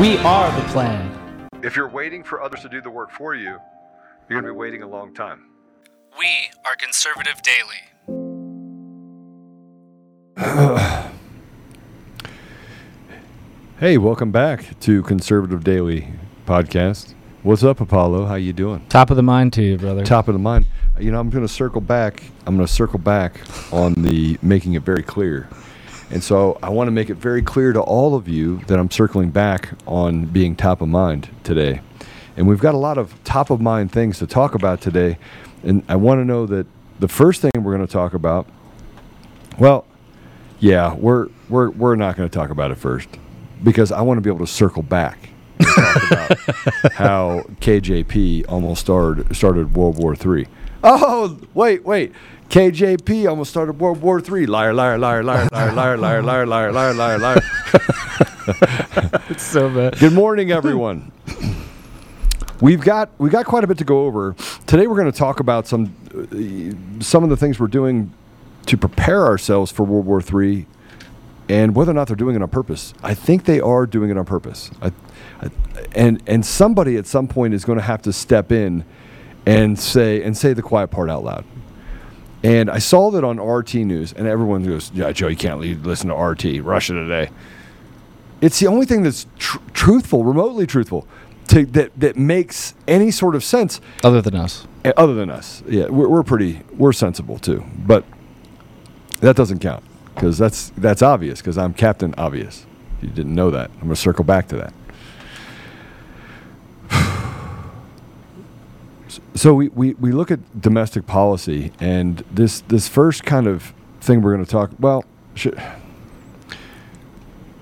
We are the plan. If you're waiting for others to do the work for you, you're going to be waiting a long time. We are Conservative Daily. Hey, welcome back to Conservative Daily Podcast. What's up, Apollo? How you doing? Top of the mind to you, brother. Top of the mind. You know, I'm going to circle back. I'm going to circle back on the making it very clear. And so I want to make it very clear to all of you that I'm circling back on being top of mind today. And we've got a lot of top of mind things to talk about today. And I want to know that the first thing we're going to talk about, well, yeah, we're we're we're not going to talk about it first because I want to be able to circle back talk about how KJP almost started started World War Three. Oh, wait, wait. KJP almost started World War Three. Liar, liar, liar, liar, liar, liar, liar, liar, liar, liar, liar, liar. It's so bad. Good morning, everyone. We've got we got quite a bit to go over today. We're going to talk about some uh, some of the things we're doing to prepare ourselves for World War III, and whether or not they're doing it on purpose. I think they are doing it on purpose. I, I, and and somebody at some point is going to have to step in and say and say the quiet part out loud. And I saw that on RT News, and everyone goes, "Yeah, Joe, you can't leave, listen to RT Russia Today." It's the only thing that's tr- truthful, remotely truthful, to, that that makes any sort of sense. Other than us. Other than us, yeah, we're, we're pretty, we're sensible too, but that doesn't count because that's that's obvious because I'm Captain Obvious. You didn't know that. I'm going to circle back to that. So we, we, we look at domestic policy and this this first kind of thing we're going to talk. Well, should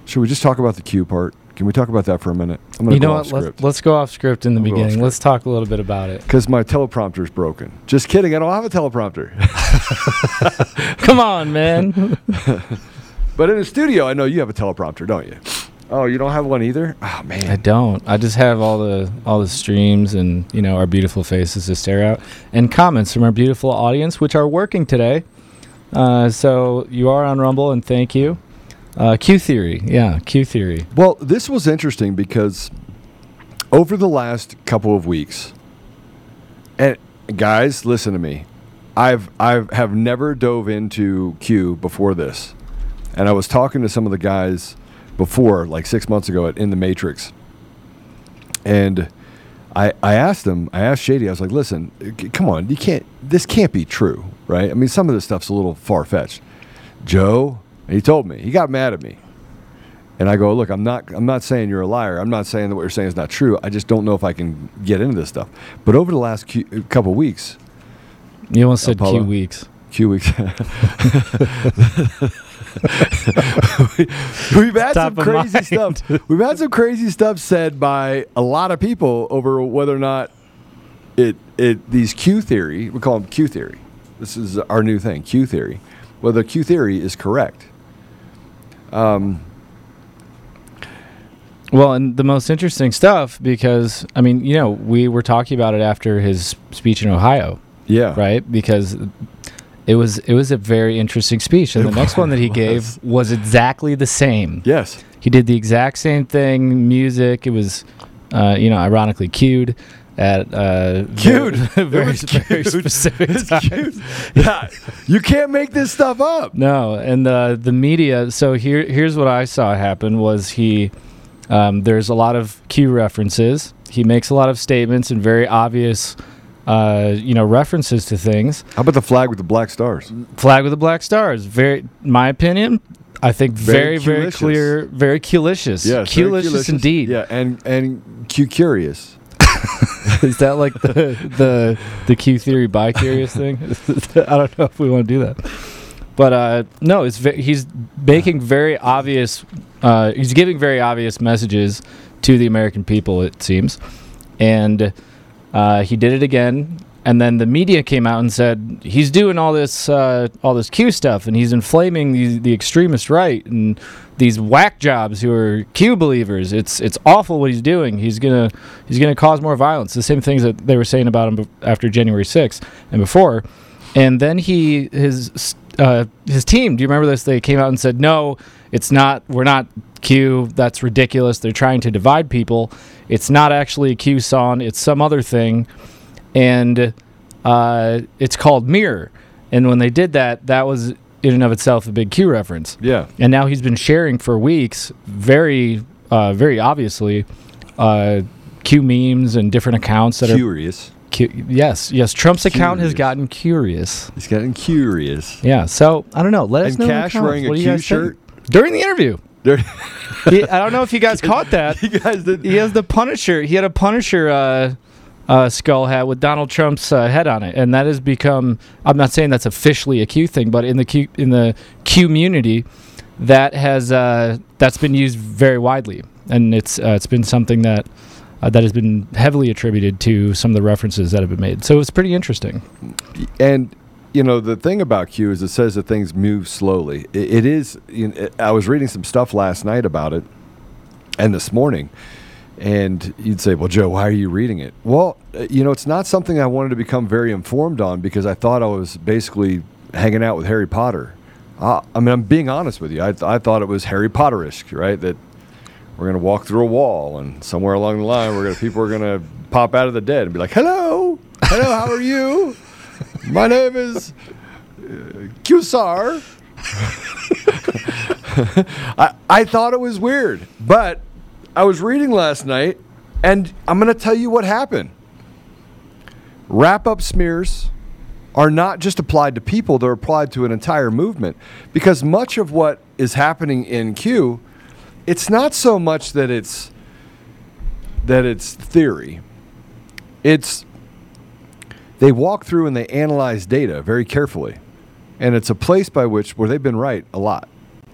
should we just talk about the Q part? Can we talk about that for a minute? I'm going You know go what? off Let's, script. let's go off script in the I'll beginning. Let's talk a little bit about it. Because my teleprompter's broken. Just kidding. I don't have a teleprompter. Come on, man. but in the studio, I know you have a teleprompter, don't you? Oh, you don't have one either? Oh, man. I don't. I just have all the all the streams and you know our beautiful faces to stare at and comments from our beautiful audience, which are working today. Uh, so you are on Rumble, and thank you. Uh, Q theory, yeah, Q theory. Well, this was interesting because over the last couple of weeks, and guys, listen to me. I've I've have never dove into Q before this, and I was talking to some of the guys before, like six months ago, at In the Matrix, and I I asked them, I asked Shady, I was like, listen, come on, you can't, this can't be true, right? I mean, some of this stuff's a little far fetched. Joe, he told me, he got mad at me. And I go, look, I'm not, I'm not saying you're a liar. I'm not saying that what you're saying is not true. I just don't know if I can get into this stuff. But over the last Q, uh, couple weeks, You almost said Apollo. Q weeks. Q weeks, we, we've had Top some crazy stuff. We've had some crazy stuff said by a lot of people over whether or not it it these Q theory. We call them Q theory. This is our new thing, Q theory. Whether Q theory is correct. Um, Well, and the most interesting stuff because I mean, you know, we were talking about it after his speech in Ohio, yeah. right? Because it was it was a very interesting speech, and It the next one that he gave was exactly the same. Yes. He did the exact same thing. Music. It was, uh, you know, ironically cued at uh, Cute. very, very, very cute. specific. Yeah. You can't make this stuff up. No, and the the media. So here here's what I saw happen was he Um, there's a lot of Q references. He makes a lot of statements and very obvious, uh, you know, references to things. How about the flag with the black stars? Flag with the black stars. Very, my opinion. I think very, Very very, clear, very Q-licious. Yes, very Q-licious indeed. Yeah, and and Q curious. Is that like the the the Q theory bi curious thing? I don't know if we want to do that. But uh, no, it's ve- he's making very obvious. Uh, he's giving very obvious messages to the American people. It seems, and uh, he did it again. And then the media came out and said he's doing all this uh, all this Q stuff, and he's inflaming the, the extremist right and these whack jobs who are Q believers. It's it's awful what he's doing. He's gonna he's gonna cause more violence. The same things that they were saying about him after January 6th and before. And then he his uh, his team. Do you remember this? They came out and said, "No, it's not. We're not Q. That's ridiculous. They're trying to divide people. It's not actually a Q song. It's some other thing." and uh, it's called Mirror. And when they did that, that was in and of itself a big Q reference. Yeah. And now he's been sharing for weeks, very, uh, very obviously, uh, Q memes and different accounts that are Curious. are Q. Yes, yes. Trump's account has gotten curious. He's getting curious. Yeah. So I don't know. Let us And know. Cash wearing a do you think? shirt? during the interview. There- He- I don't know if you guys caught that. you guys did. He has the Punisher. He had a Punisher uh, uh, skull hat with Donald Trump's uh, head on it, and that has become. I'm not saying that's officially a Q thing, but in the Q in the Q community, that has uh, that's been used very widely, and it's uh, it's been something that. Uh, that has been heavily attributed to some of the references that have been made. So it's pretty interesting. And you know the thing about Q is it says that things move slowly. It, it is. You know, I was reading some stuff last night about it, and this morning, and you'd say, "Well, Joe, why are you reading it?" Well, uh, you know, it's not something I wanted to become very informed on because I thought I was basically hanging out with Harry Potter. Uh, I mean, I'm being honest with you. I, th- I thought it was Harry Potterish, right? That we're gonna walk through a wall, and somewhere along the line, we're gonna people are gonna pop out of the dead and be like, "Hello, hello, how are you? My name is uh, Qsar." I I thought it was weird, but I was reading last night, and I'm gonna tell you what happened. Wrap up smears are not just applied to people; they're applied to an entire movement, because much of what is happening in Q it's not so much that it's that it's theory. It's they walk through and they analyze data very carefully, and it's a place by which where they've been right a lot.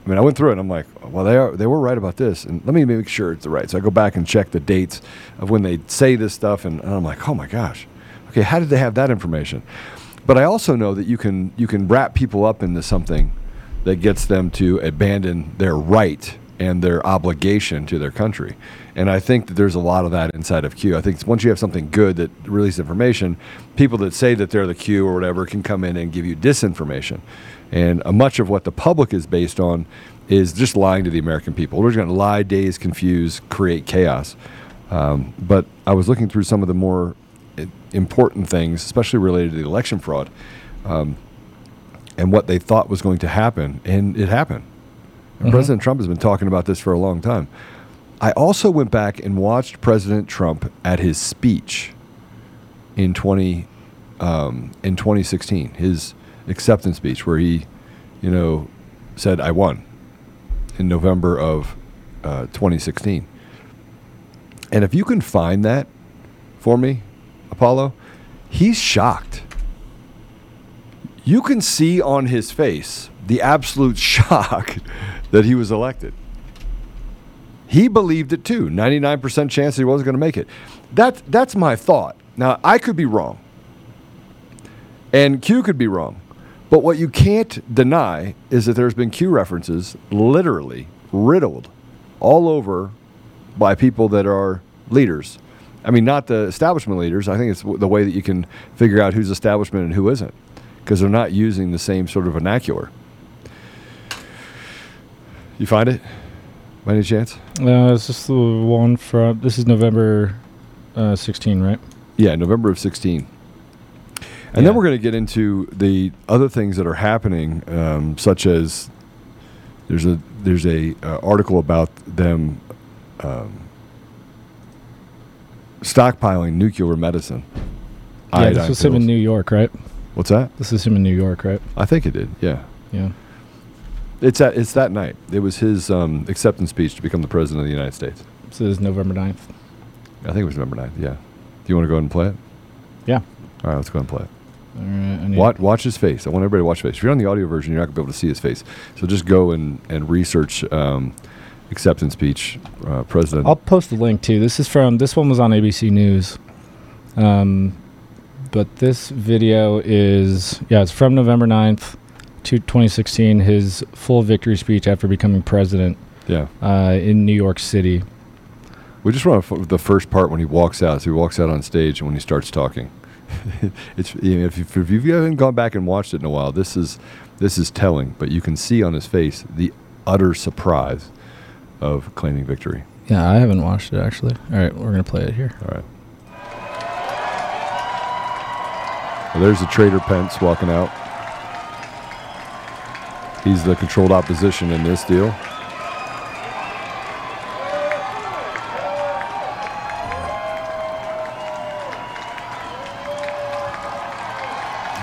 I mean, I went through it and I'm like, well, they are they were right about this, and let me make sure it's the right. So I go back and check the dates of when they say this stuff, and, and I'm like, oh my gosh, okay, how did they have that information? But I also know that you can you can wrap people up into something that gets them to abandon their right and their obligation to their country. And I think that there's a lot of that inside of Q. I think once you have something good that releases information, people that say that they're the Q or whatever can come in and give you disinformation. And uh, much of what the public is based on is just lying to the American people. We're just going to lie, daze, confuse, create chaos. Um, but I was looking through some of the more important things, especially related to the election fraud, um, and what they thought was going to happen, and it happened. And President Trump has been talking about this for a long time. I also went back and watched President Trump at his speech in twenty um, in 2016, his acceptance speech, where he, you know, said, "I won," in November of uh, 2016. And if you can find that for me, Apollo, he's shocked. You can see on his face the absolute shock that he was elected. He believed it too. 99% chance he wasn't going to make it. That, that's my thought. Now, I could be wrong. And Q could be wrong. But what you can't deny is that there's been Q references literally riddled all over by people that are leaders. I mean, not the establishment leaders. I think it's the way that you can figure out who's establishment and who isn't, because they're not using the same sort of vernacular. You find it? By any chance? Uh, is this the one from? This is November uh, 16, right? Yeah, November of 16. And Yeah. then we're going to get into the other things that are happening, um, such as there's a there's a uh, article about them um, stockpiling nuclear medicine. Yeah, this was him in. New York, right? What's that? This is him in New York, right? I think it did. Yeah. Yeah. It's that. It's that night. It was his um, acceptance speech to become the president of the United States. So this is November 9th. I think it was November 9th. Yeah. Do you want to go ahead and play it? Yeah. All right, let's go ahead and play it. All right. Watch, watch his face. I want everybody to watch his face. If you're on the audio version, you're not going to be able to see his face. So just go and, and research um, acceptance speech, uh, President. I'll post the link too. This is from this one was on ABC News. Um, but this video is yeah, it's from November 9th, to 2016. His full victory speech after becoming president yeah. uh, in New York City. We just want to f- the first part when he walks out. So he walks out on stage and when he starts talking. it's you know, if, you, if you haven't gone back and watched it in a while, this is this is telling. But you can see on his face the utter surprise of claiming victory. Yeah, I haven't watched it actually. All right, we're gonna play it here. All right. Well, there's the traitor Pence walking out. He's the controlled opposition in this deal.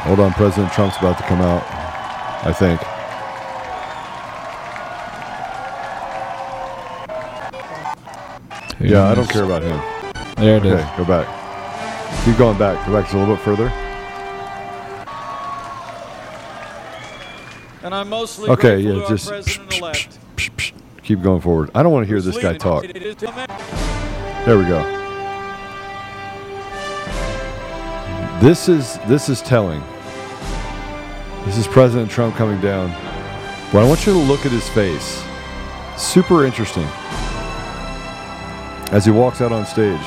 Hold on, President Trump's about to come out, I think. Yeah, I don't care about him. There it is. Okay, go back. Keep going back. Go back just a little bit further. And I'm mostly Okay, yeah, to our just president-elect. keep going forward. I don't want to hear this guy talk. It is to man- There we go. This is this is telling. This is President Trump coming down. But I want you to look at his face. Super interesting. As he walks out on stage.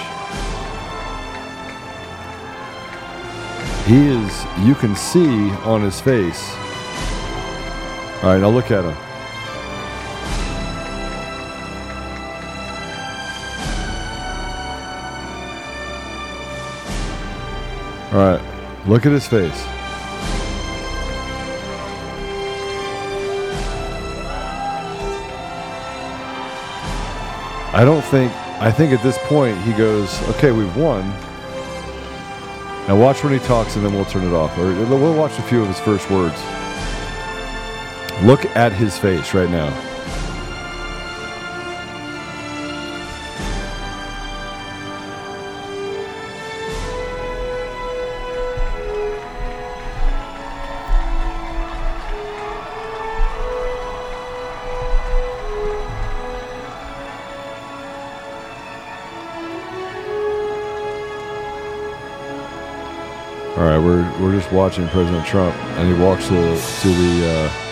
He is you can see on his face. All right, now look at him. All right, look at his face. I don't think, I think at this point he goes, okay, we've won. Now watch when he talks and then we'll turn it off. Or we'll watch a few of his first words. Look at his face right now. All right, we're we're just watching President Trump, and he walks to to the uh,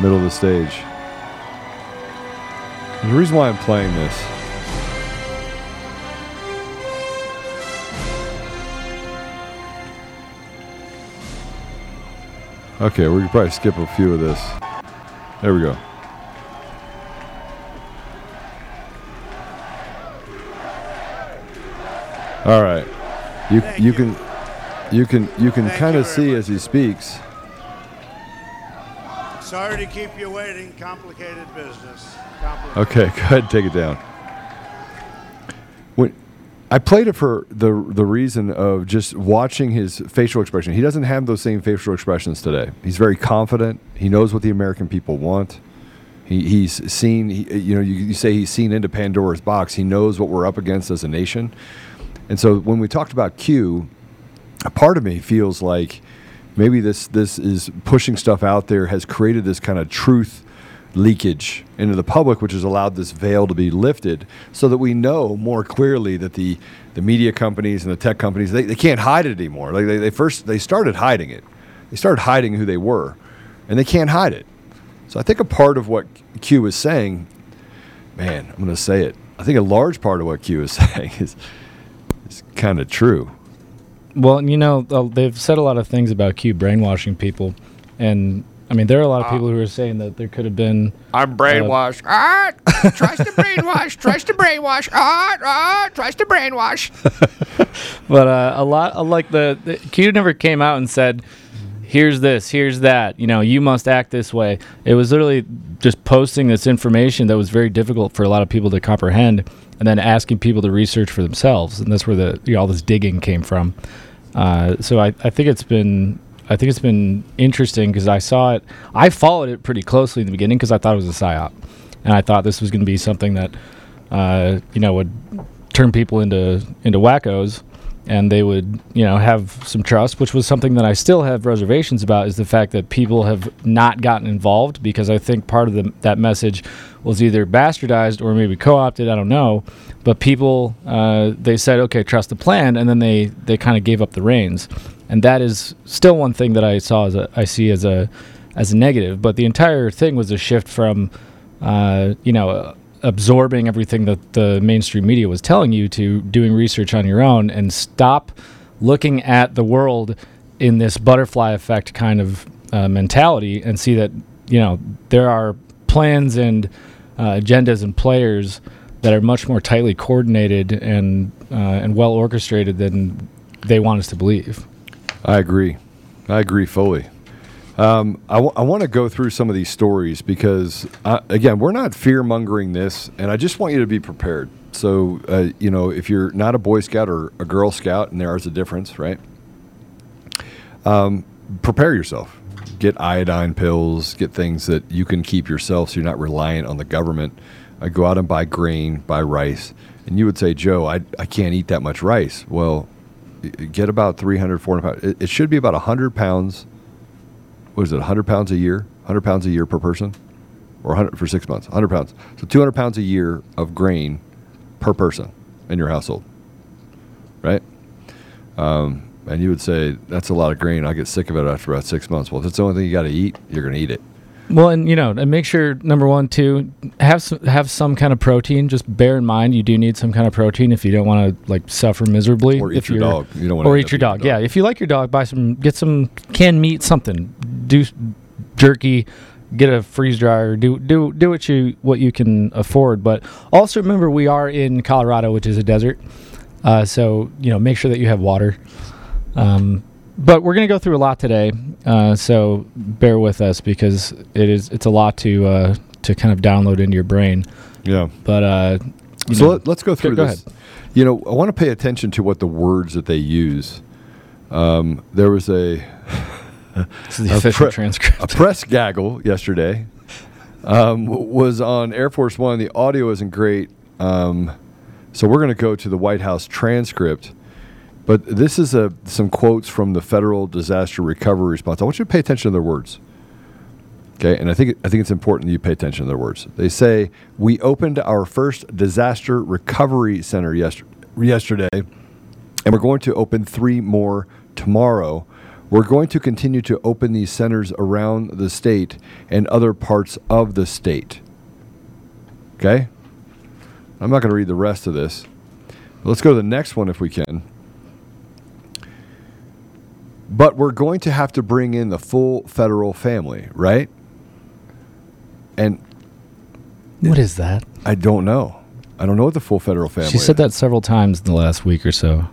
middle of the stage. The reason why I'm playing this. Okay, we could probably skip a few of this. There we go. All right, you you can you can you can kind of see as he speaks. Sorry to keep you waiting. Complicated business. Complicated. Okay, go ahead take it down. When I played it for the the reason of just watching his facial expression. He doesn't have those same facial expressions today. He's very confident. He knows what the American people want. He, he's seen, he, you know, you, you say he's seen into Pandora's box. He knows what we're up against as a nation. And so when we talked about Q, a part of me feels like maybe this this is pushing stuff out there has created this kind of truth leakage into the public which has allowed this veil to be lifted so that we know more clearly that the the media companies and the tech companies they, they can't hide it anymore. Like they, they first they started hiding it. They started hiding who they were and they can't hide it. So i think a part of what q is saying man i'm going to say it i think a large part of what q is saying is is kind of true Well, you know, uh, they've said a lot of things about Q brainwashing people, and I mean, there are a lot of people who are saying that there could have been. I'm brainwashed. ah, tries to brainwash, tries to brainwash. Ah, ah, tries to brainwash. But uh, a lot, uh, like the, the Q never came out and said here's this, here's that. You know, you must act this way. It was literally just posting this information that was very difficult for a lot of people to comprehend, and then asking people to research for themselves. And that's where the you know, all this digging came from. Uh, so I, I think it's been I think it's been interesting because I saw it. I followed it pretty closely in the beginning because I thought it was a psyop, and I thought this was going to be something that uh, you know would turn people into into wackos and they would you know have some trust which was something that i still have reservations about is the fact that people have not gotten involved because i think part of the, that message was either bastardized or maybe co-opted i don't know. But people uh, they said okay trust the plan and then they they kind of gave up the reins. And that is still one thing that i saw as a i see as a as a negative. But the entire thing was a shift from uh, you know absorbing everything that the mainstream media was telling you to doing research on your own and stop looking at the world in this butterfly effect kind of uh, mentality and see that you know there are plans and uh, agendas and players that are much more tightly coordinated and uh, and well orchestrated than they want us to believe. I agree. I agree fully. Um, I, w- I want to go through some of these stories because, uh, again, we're not fear mongering this, and I just want you to be prepared. So, uh, you know, if you're not a Boy Scout or a Girl Scout, and there is a difference, right? Um, prepare yourself. Get iodine pills, get things that you can keep yourself so you're not reliant on the government. Uh, go out and buy grain, buy rice. And you would say, Joe, I, I can't eat that much rice. Well, get about 300, 400 pounds. It, it should be about 100 pounds what is it, 100 pounds a year? 100 pounds a year per person? Or 100 for six months? 100 pounds. So 200 pounds a year of grain per person in your household, right? Um, and you would say, that's a lot of grain. I get sick of it after about six months. Well, if it's the only thing you got to eat, you're going to eat it. Well, and you know, and make sure number one, too, have some, have some kind of protein. Just bear in mind you do need some kind of protein if you don't want to like suffer miserably. Or eat your dog. You don't wanna or eat your dog. your Yeah, if you like your dog, buy some, get some canned meat, something. Do jerky, get a freeze dryer. Do do do what you what you can afford. But also remember, we are in Colorado, which is a desert. Uh, so you know, make sure that you have water. Um, but we're going to go through a lot today, uh, so bear with us because it is it's a lot to uh, to kind of download into your brain. Yeah. But uh, so know- let, us go through go this. ahead. You know, I want to pay attention to what the words that they use. Um, there was a This is the a official pre- transcript. A press gaggle yesterday um, was on Air Force One. The audio isn't great, um, so we're going to go to the White House transcript. But this is a, some quotes from the Federal Disaster Recovery Response. I want you to pay attention to their words. Okay, and I think I think it's important that you pay attention to their words. They say we opened our first disaster recovery center yester- yesterday, and we're going to open three more tomorrow. We're going to continue to open these centers around the state and other parts of the state. Okay, I'm not going to read the rest of this. Let's go to the next one if we can. But we're going to have to bring in the full federal family, right? And what is that? I don't know. I don't know what the full federal family. She said is. that several times in the last week or so.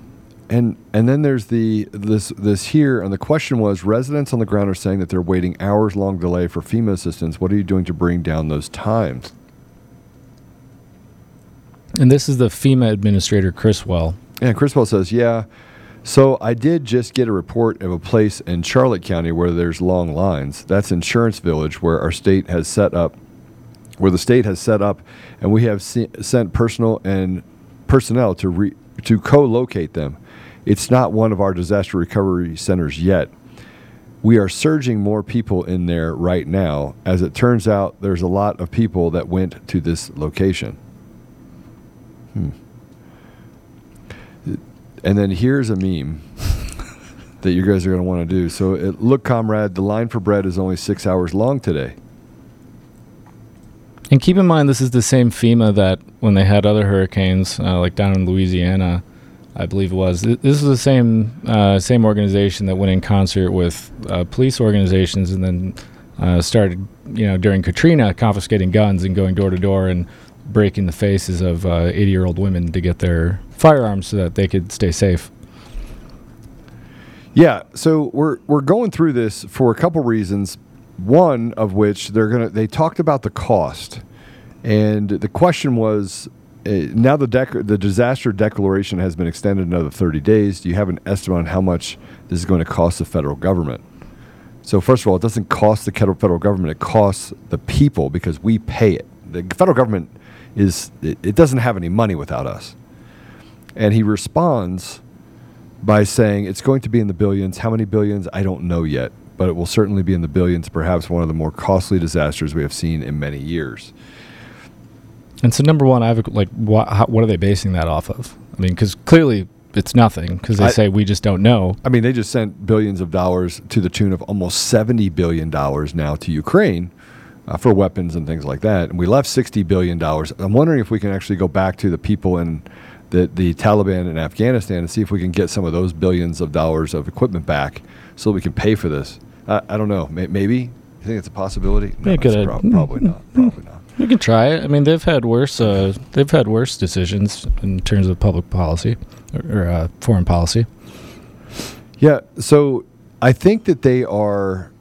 And and then there's the this this here, and the question was: residents on the ground are saying that they're waiting hours long delay for FEMA assistance. What are you doing to bring down those times? And this is the FEMA administrator, Criswell. And Criswell says, yeah. So I did just get a report of a place in Charlotte County where there's long lines. That's Insurance Village, where our state has set up, where the state has set up, and we have se- sent personal and personnel to re- to co-locate them. It's not one of our disaster recovery centers yet. We are surging more people in there right now. As it turns out, there's a lot of people that went to this location. Hmm. And then here's a meme that you guys are going to want to do. So, it, look, comrade, the line for bread is only six hours long today. And keep in mind, this is the same FEMA that when they had other hurricanes, uh, like down in Louisiana, I believe it was. This is the same uh, same organization that went in concert with uh, police organizations, and then uh, started, you know, during Katrina, confiscating guns and going door to door and breaking the faces of 80 year old women to get their firearms so that they could stay safe. Yeah, so we're we're going through this for a couple reasons. One of which they're gonna they talked about the cost, and the question was. Uh, now the dec- the disaster declaration has been extended another 30 days. Do you have an estimate on how much this is going to cost the federal government? So first of all, it doesn't cost the federal government; it costs the people because we pay it. The federal government is it, it doesn't have any money without us. And he responds by saying it's going to be in the billions. How many billions? I don't know yet, but it will certainly be in the billions. Perhaps one of the more costly disasters we have seen in many years. And so, number one, I have a, like, what, how, what are they basing that off of? I mean, because clearly it's nothing. Because they I- say we just don't know. I mean, they just sent billions of dollars to the tune of almost seventy billion dollars now to Ukraine uh, for weapons and things like that. And we left sixty billion dollars. I'm wondering if we can actually go back to the people in the the Taliban in Afghanistan and see if we can get some of those billions of dollars of equipment back, so we can pay for this. I, I don't know. May, maybe you think it's a possibility? No, it's coulda- prob- probably not. Probably not. We can try it. I mean, they've had worse. Uh, they've had worse decisions in terms of public policy or, or uh, foreign policy. Yeah, so I think that they are.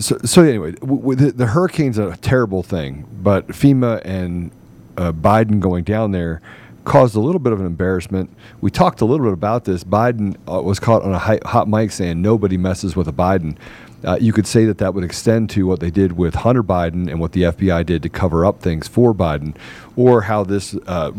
So, so anyway, w- the, the hurricane's a terrible thing, but FEMA and uh, Biden going down there caused a little bit of an embarrassment. We talked a little bit about this. Biden uh, was caught on a hi- hot mic saying nobody messes with a Biden. Uh, you could say that that would extend to what they did with Hunter Biden and what the FBI did to cover up things for Biden, or how this uh,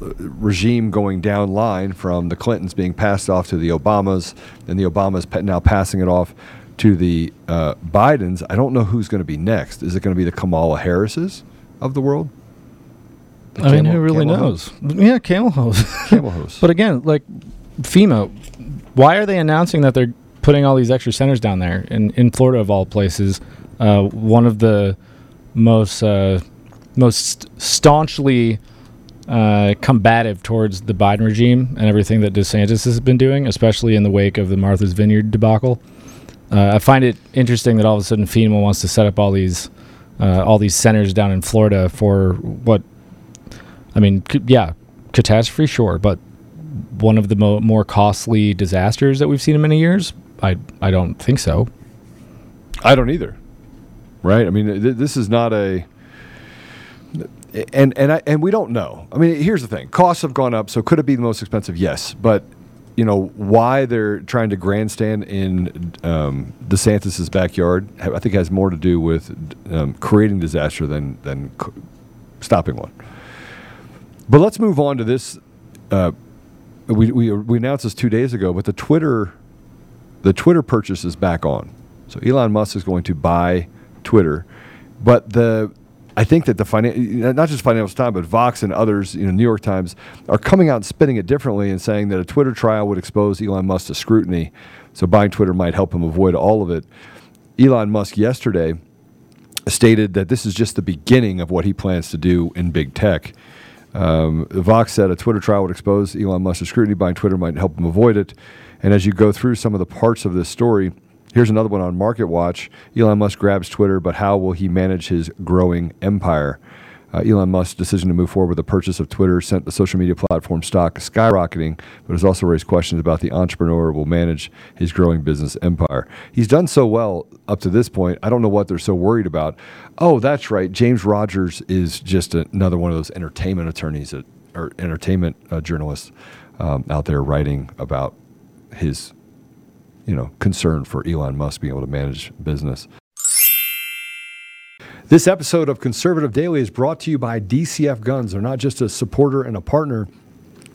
regime going down line from the Clintons being passed off to the Obamas, and the Obamas now passing it off to the uh, Bidens. I don't know who's going to be next. Is it going to be the Kamala Harrises of the world? The I mean, who really knows? hose? Yeah, camel hose. Camel hose. But again, like FEMA, why are they announcing that they're putting all these extra centers down there in, in Florida of all places? Uh, one of the most uh, most staunchly uh, combative towards the Biden regime and everything that DeSantis has been doing, especially in the wake of the Martha's Vineyard debacle. Uh, I find it interesting that all of a sudden FEMA wants to set up all these uh, all these centers down in Florida for what I mean, c- yeah, catastrophe, sure, but one of the mo- more costly disasters that we've seen in many years. I I don't think so. I don't either. Right? I mean, th- this is not a. And and I and we don't know. I mean, here's the thing: costs have gone up. So could it be the most expensive? Yes, but you know why they're trying to grandstand in um, DeSantis's backyard. I think has more to do with um, creating disaster than than c- stopping one. But let's move on to this. Uh, we, we we announced this two days ago, but the Twitter the Twitter purchase is back on. So Elon Musk is going to buy Twitter, but the I think that the finan- not just Financial Times, but Vox and others, you know, New York Times, are coming out and spinning it differently and saying that a Twitter trial would expose Elon Musk to scrutiny. So buying Twitter might help him avoid all of it. Elon Musk yesterday stated that this is just the beginning of what he plans to do in big tech. Um, Vox said a Twitter trial would expose Elon Musk to scrutiny. Buying Twitter might help him avoid it. And as you go through some of the parts of this story, here's another one on Market Watch. Elon Musk grabs Twitter, but how will he manage his growing empire? Uh, Elon Musk's decision to move forward with the purchase of Twitter sent the social media platform stock skyrocketing, but has also raised questions about the entrepreneur will manage his growing business empire. He's done so well up to this point. I don't know what they're so worried about. Oh, that's right. James Rogers is just another one of those entertainment attorneys that, or entertainment uh, journalists um, out there writing about his, you know, concern for Elon Musk being able to manage business. This episode of Conservative Daily is brought to you by DCF Guns. They're not just a supporter and a partner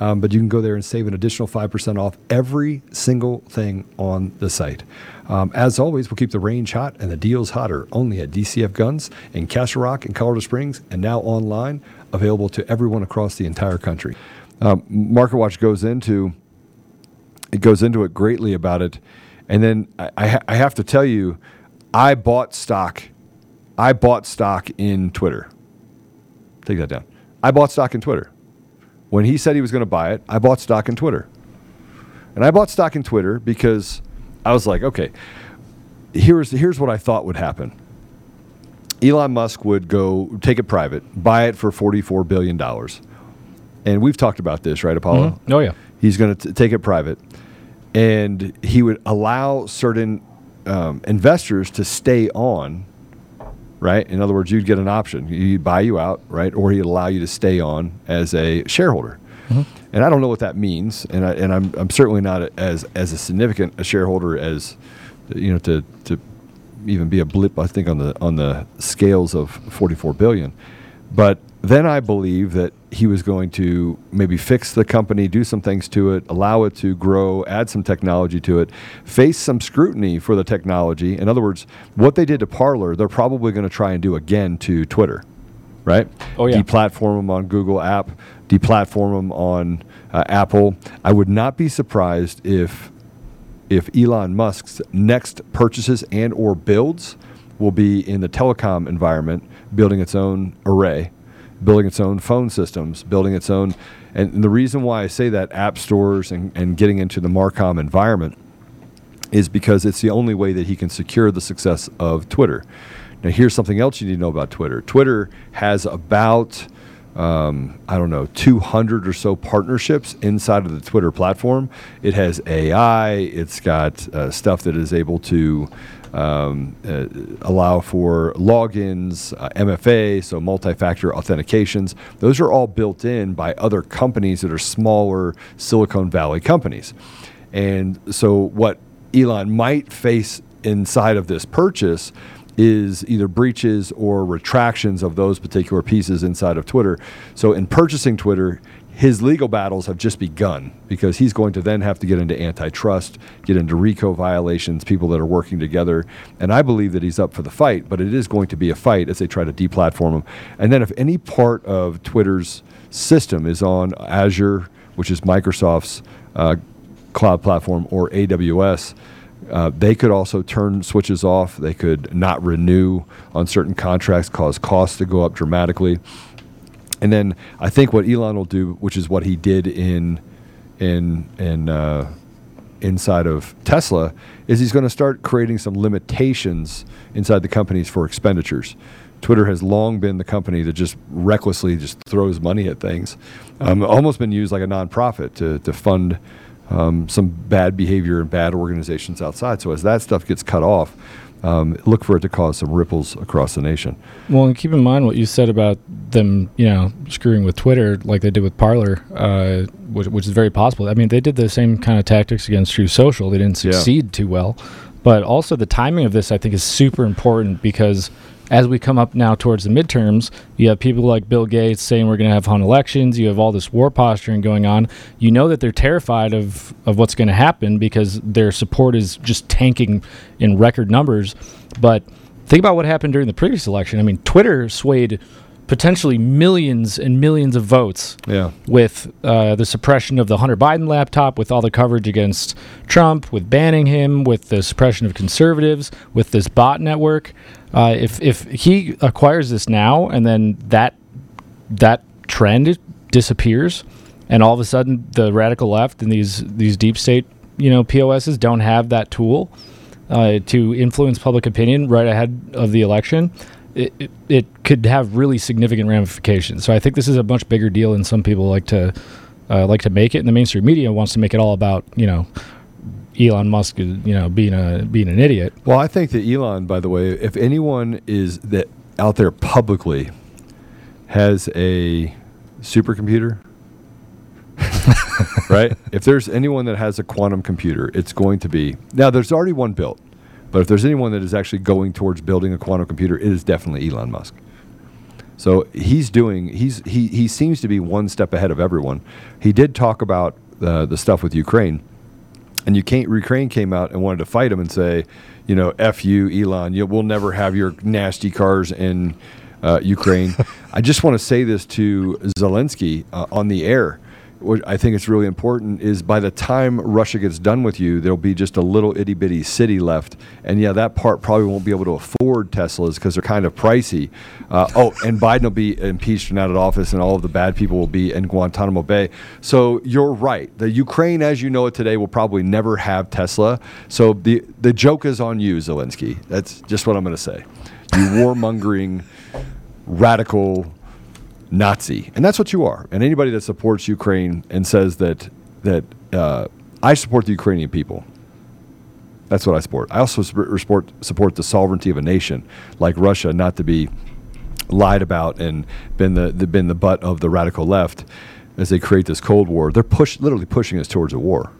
Um, but you can go there and save an additional 5% off every single thing on the site. Um, as always, we'll keep the range hot and the deals hotter only at DCF Guns in Castle Rock and Colorado Springs and now online, available to everyone across the entire country. Um, Market Watch goes into it goes into it greatly about it, and then I, I, ha- I have to tell you, I bought stock. I bought stock in Twitter. Take that down. I bought stock in Twitter. When he said he was going to buy it, I bought stock in Twitter. And I bought stock in Twitter because I was like, okay, here's here's what I thought would happen. Elon Musk would go take it private, buy it for $44 billion. And we've talked about this, right, Apollo? Mhm. Oh, yeah. He's going to take it private. And he would allow certain um, investors to stay on, right? In other words, you'd get an option. He'd buy you out, right? Or he'd allow you to stay on as a shareholder. Mm-hmm. And I don't know what that means. And, I, and I'm, I'm certainly not as, as a significant a shareholder as, you know, to, to even be a blip, I think, on the, on the scales of 44 billion. But then I believe that he was going to maybe fix the company, do some things to it, allow it to grow, add some technology to it, face some scrutiny for the technology. In other words, what they did to Parler, they're probably going to try and do again to Twitter, right? Oh, yeah. Deplatform them on Google App, deplatform them on uh, Apple. I would not be surprised if if Elon Musk's next purchases and or builds will be in the telecom environment, building its own array, building its own phone systems, building its own. And the reason why I say that app stores and, and getting into the Marcom environment is because it's the only way that he can secure the success of Twitter. Now, here's something else you need to know about Twitter. Twitter has about um, I don't know, 200 or so partnerships inside of the Twitter platform. It has AI, it's got uh, stuff that is able to um, uh, allow for logins, uh, MFA, so multi factor authentications. Those are all built in by other companies that are smaller Silicon Valley companies. And so, what Elon might face inside of this purchase is either breaches or retractions of those particular pieces inside of Twitter. So in purchasing Twitter, his legal battles have just begun because he's going to then have to get into antitrust, get into RICO violations, people that are working together. And I believe that he's up for the fight, but it is going to be a fight as they try to deplatform him. And then if any part of Twitter's system is on Azure, which is Microsoft's uh, cloud platform, or AWS, uh, they could also turn switches off. They could not renew on certain contracts, cause costs to go up dramatically. And then I think what Elon will do, which is what he did in in in uh, inside of Tesla, is he's going to start creating some limitations inside the companies for expenditures. Twitter has long been the company that just recklessly just throws money at things. Um, almost been used like a nonprofit to to fund um, some bad behavior and bad organizations outside. So as that stuff gets cut off, um, look for it to cause some ripples across the nation. Well, and keep in mind what you said about them, you know, screwing with Twitter like they did with Parler, uh, which, which is very possible. I mean, they did the same kind of tactics against Truth Social. They didn't Yeah. succeed too well. But also the timing of this, I think, is super important because as we come up now towards the midterms, you have people like Bill Gates saying we're going to have fun elections. You have all this war posturing going on. You know that they're terrified of, of what's going to happen because their support is just tanking in record numbers. But think about what happened during the previous election. I mean, Twitter swayed potentially millions and millions of votes Yeah. with uh, the suppression of the Hunter Biden laptop, with all the coverage against Trump, with banning him, with the suppression of conservatives, with this bot network. Uh, if if he acquires this now and then that that trend disappears, and all of a sudden the radical left and these these deep state you know POSs don't have that tool uh, to influence public opinion right ahead of the election, it, it, it could have really significant ramifications. So I think this is a much bigger deal than some people like to uh, like to make it. And the mainstream media wants to make it all about you know Elon Musk, you know, being a being an idiot. Well, I think that Elon, by the way, if anyone is that out there publicly has a supercomputer, right? If there's anyone that has a quantum computer, it's going to be now. There's already one built, but if there's anyone that is actually going towards building a quantum computer, it is definitely Elon Musk. So he's doing. He's he he seems to be one step ahead of everyone. He did talk about uh, the stuff with Ukraine, and you can't, Ukraine came out and wanted to fight him and say, you know, "F you, Elon. You, we'll never have your nasty cars in uh, Ukraine." I just want to say this to Zelensky uh, on the air what I think it's really important is by the time Russia gets done with you, there'll be just a little itty bitty city left, and yeah, that part probably won't be able to afford Teslas because they're kind of pricey. Uh, oh, and Biden will be impeached and out of office, and all of the bad people will be in Guantanamo Bay. So you're right. The Ukraine, as you know it today, will probably never have Tesla. So the the joke is on you, Zelensky. That's just what I'm going to say. You warmongering, radical Nazi, and that's what you are. And anybody that supports Ukraine and says that that uh, I support the Ukrainian people, that's what I support. I also support support the sovereignty of a nation like Russia, not to be lied about and been the, the been the butt of the radical left as they create this Cold War. They're push literally pushing us towards a war.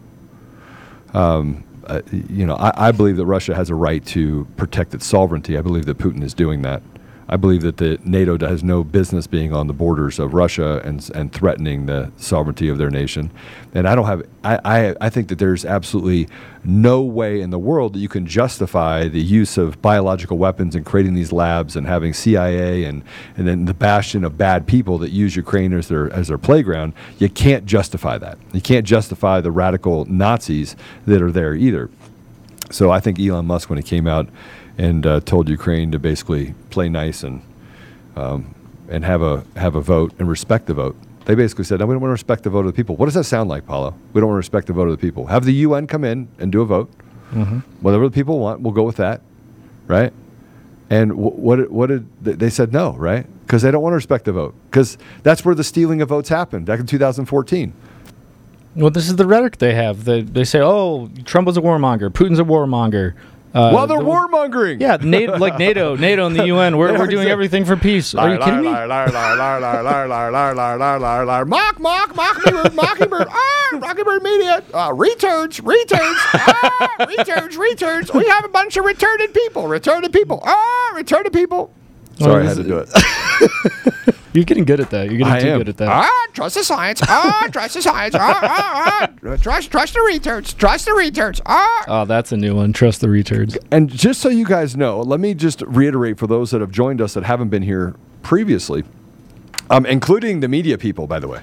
Um, uh, you know, I, I believe that Russia has a right to protect its sovereignty. I believe that Putin is doing that. I believe that the NATO has no business being on the borders of Russia and and threatening the sovereignty of their nation. And I don't have I, I, I think that there's absolutely no way in the world that you can justify the use of biological weapons and creating these labs and having CIA and and then the bastion of bad people that use Ukraine as their as their playground. You can't justify that. You can't justify the radical Nazis that are there either. So I think Elon Musk when he came out and uh, told Ukraine to basically play nice and um, and have a have a vote and respect the vote. They basically said, "No, we don't want to respect the vote of the people." What does that sound like, Paulo? We don't want to respect the vote of the people. Have the UN come in and do a vote. Mm-hmm. Whatever the people want, we'll go with that, right? And w- what what did they said no, right? Because they don't want to respect the vote. Because that's where the stealing of votes happened back in 2014. Well, this is the rhetoric they have. They, they say, "Oh, Trump was a warmonger. Putin's a warmonger." Uh, well, they're the, warmongering. Yeah, NATO, like NATO, NATO and the UN. We're, we're doing everything for peace. Are you kidding me? Mock, mock, mockingbird, mockingbird. Ah, Rockingbird Media. Uh, returns, returns. Ah, returns, returns. We have a bunch of returned people. Returned people. Ah, returned people. Sorry, I had to do it. You're getting good at that. You're getting I too am. good at that. Ah, trust the science. Ah, trust the science. Ah, ah, ah. Trust, trust the returns. Trust the returns. Ah. Oh, that's a new one. Trust the returns. And just so you guys know, let me just reiterate for those that have joined us that haven't been here previously, um, including the media people, by the way.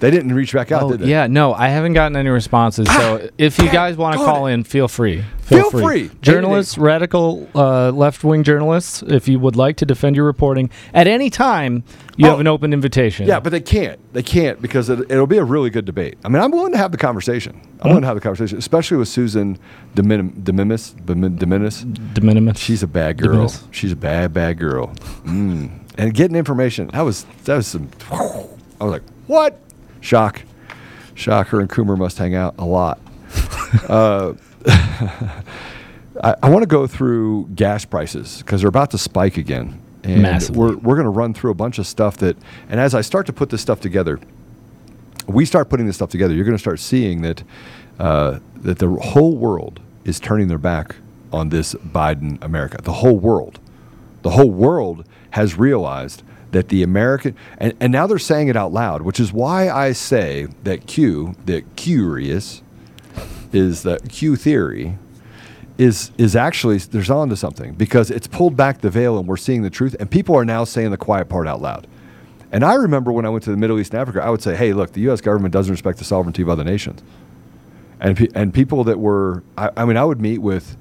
They didn't reach back out, oh, did they? Yeah, no, I haven't gotten any responses. So ah, if you guys want to call in, feel free. Feel, feel free. free. Journalists, radical uh, left wing journalists, if you would like to defend your reporting at any time, you oh, have an open invitation. Yeah, but they can't. They can't because it, will be a really good debate. I mean, I'm willing to have the conversation. I'm mm-hmm. willing to have the conversation, especially with Susan de Minimis. De Minimis. She's a bad girl. She's a bad, bad girl. Mm. And getting information, that was, that was some, I was like, what? Shock. Shock. Her and Coomer must hang out a lot. uh, I, I want to go through gas prices because they're about to spike again. And Massively. we're, we're going to run through a bunch of stuff that, and as I start to put this stuff together, we start putting this stuff together, you're going to start seeing that, uh, that the whole world is turning their back on this Biden America. The whole world. The whole world has realized that the American and, and now they're saying it out loud, which is why I say that Q, that curious, is that Q theory is is actually there's on to something because it's pulled back the veil and we're seeing the truth and people are now saying the quiet part out loud. And I remember when I went to the Middle East and Africa, I would say, "Hey, look, the U.S. government doesn't respect the sovereignty of other nations." And and people that were, I, I mean, I would meet with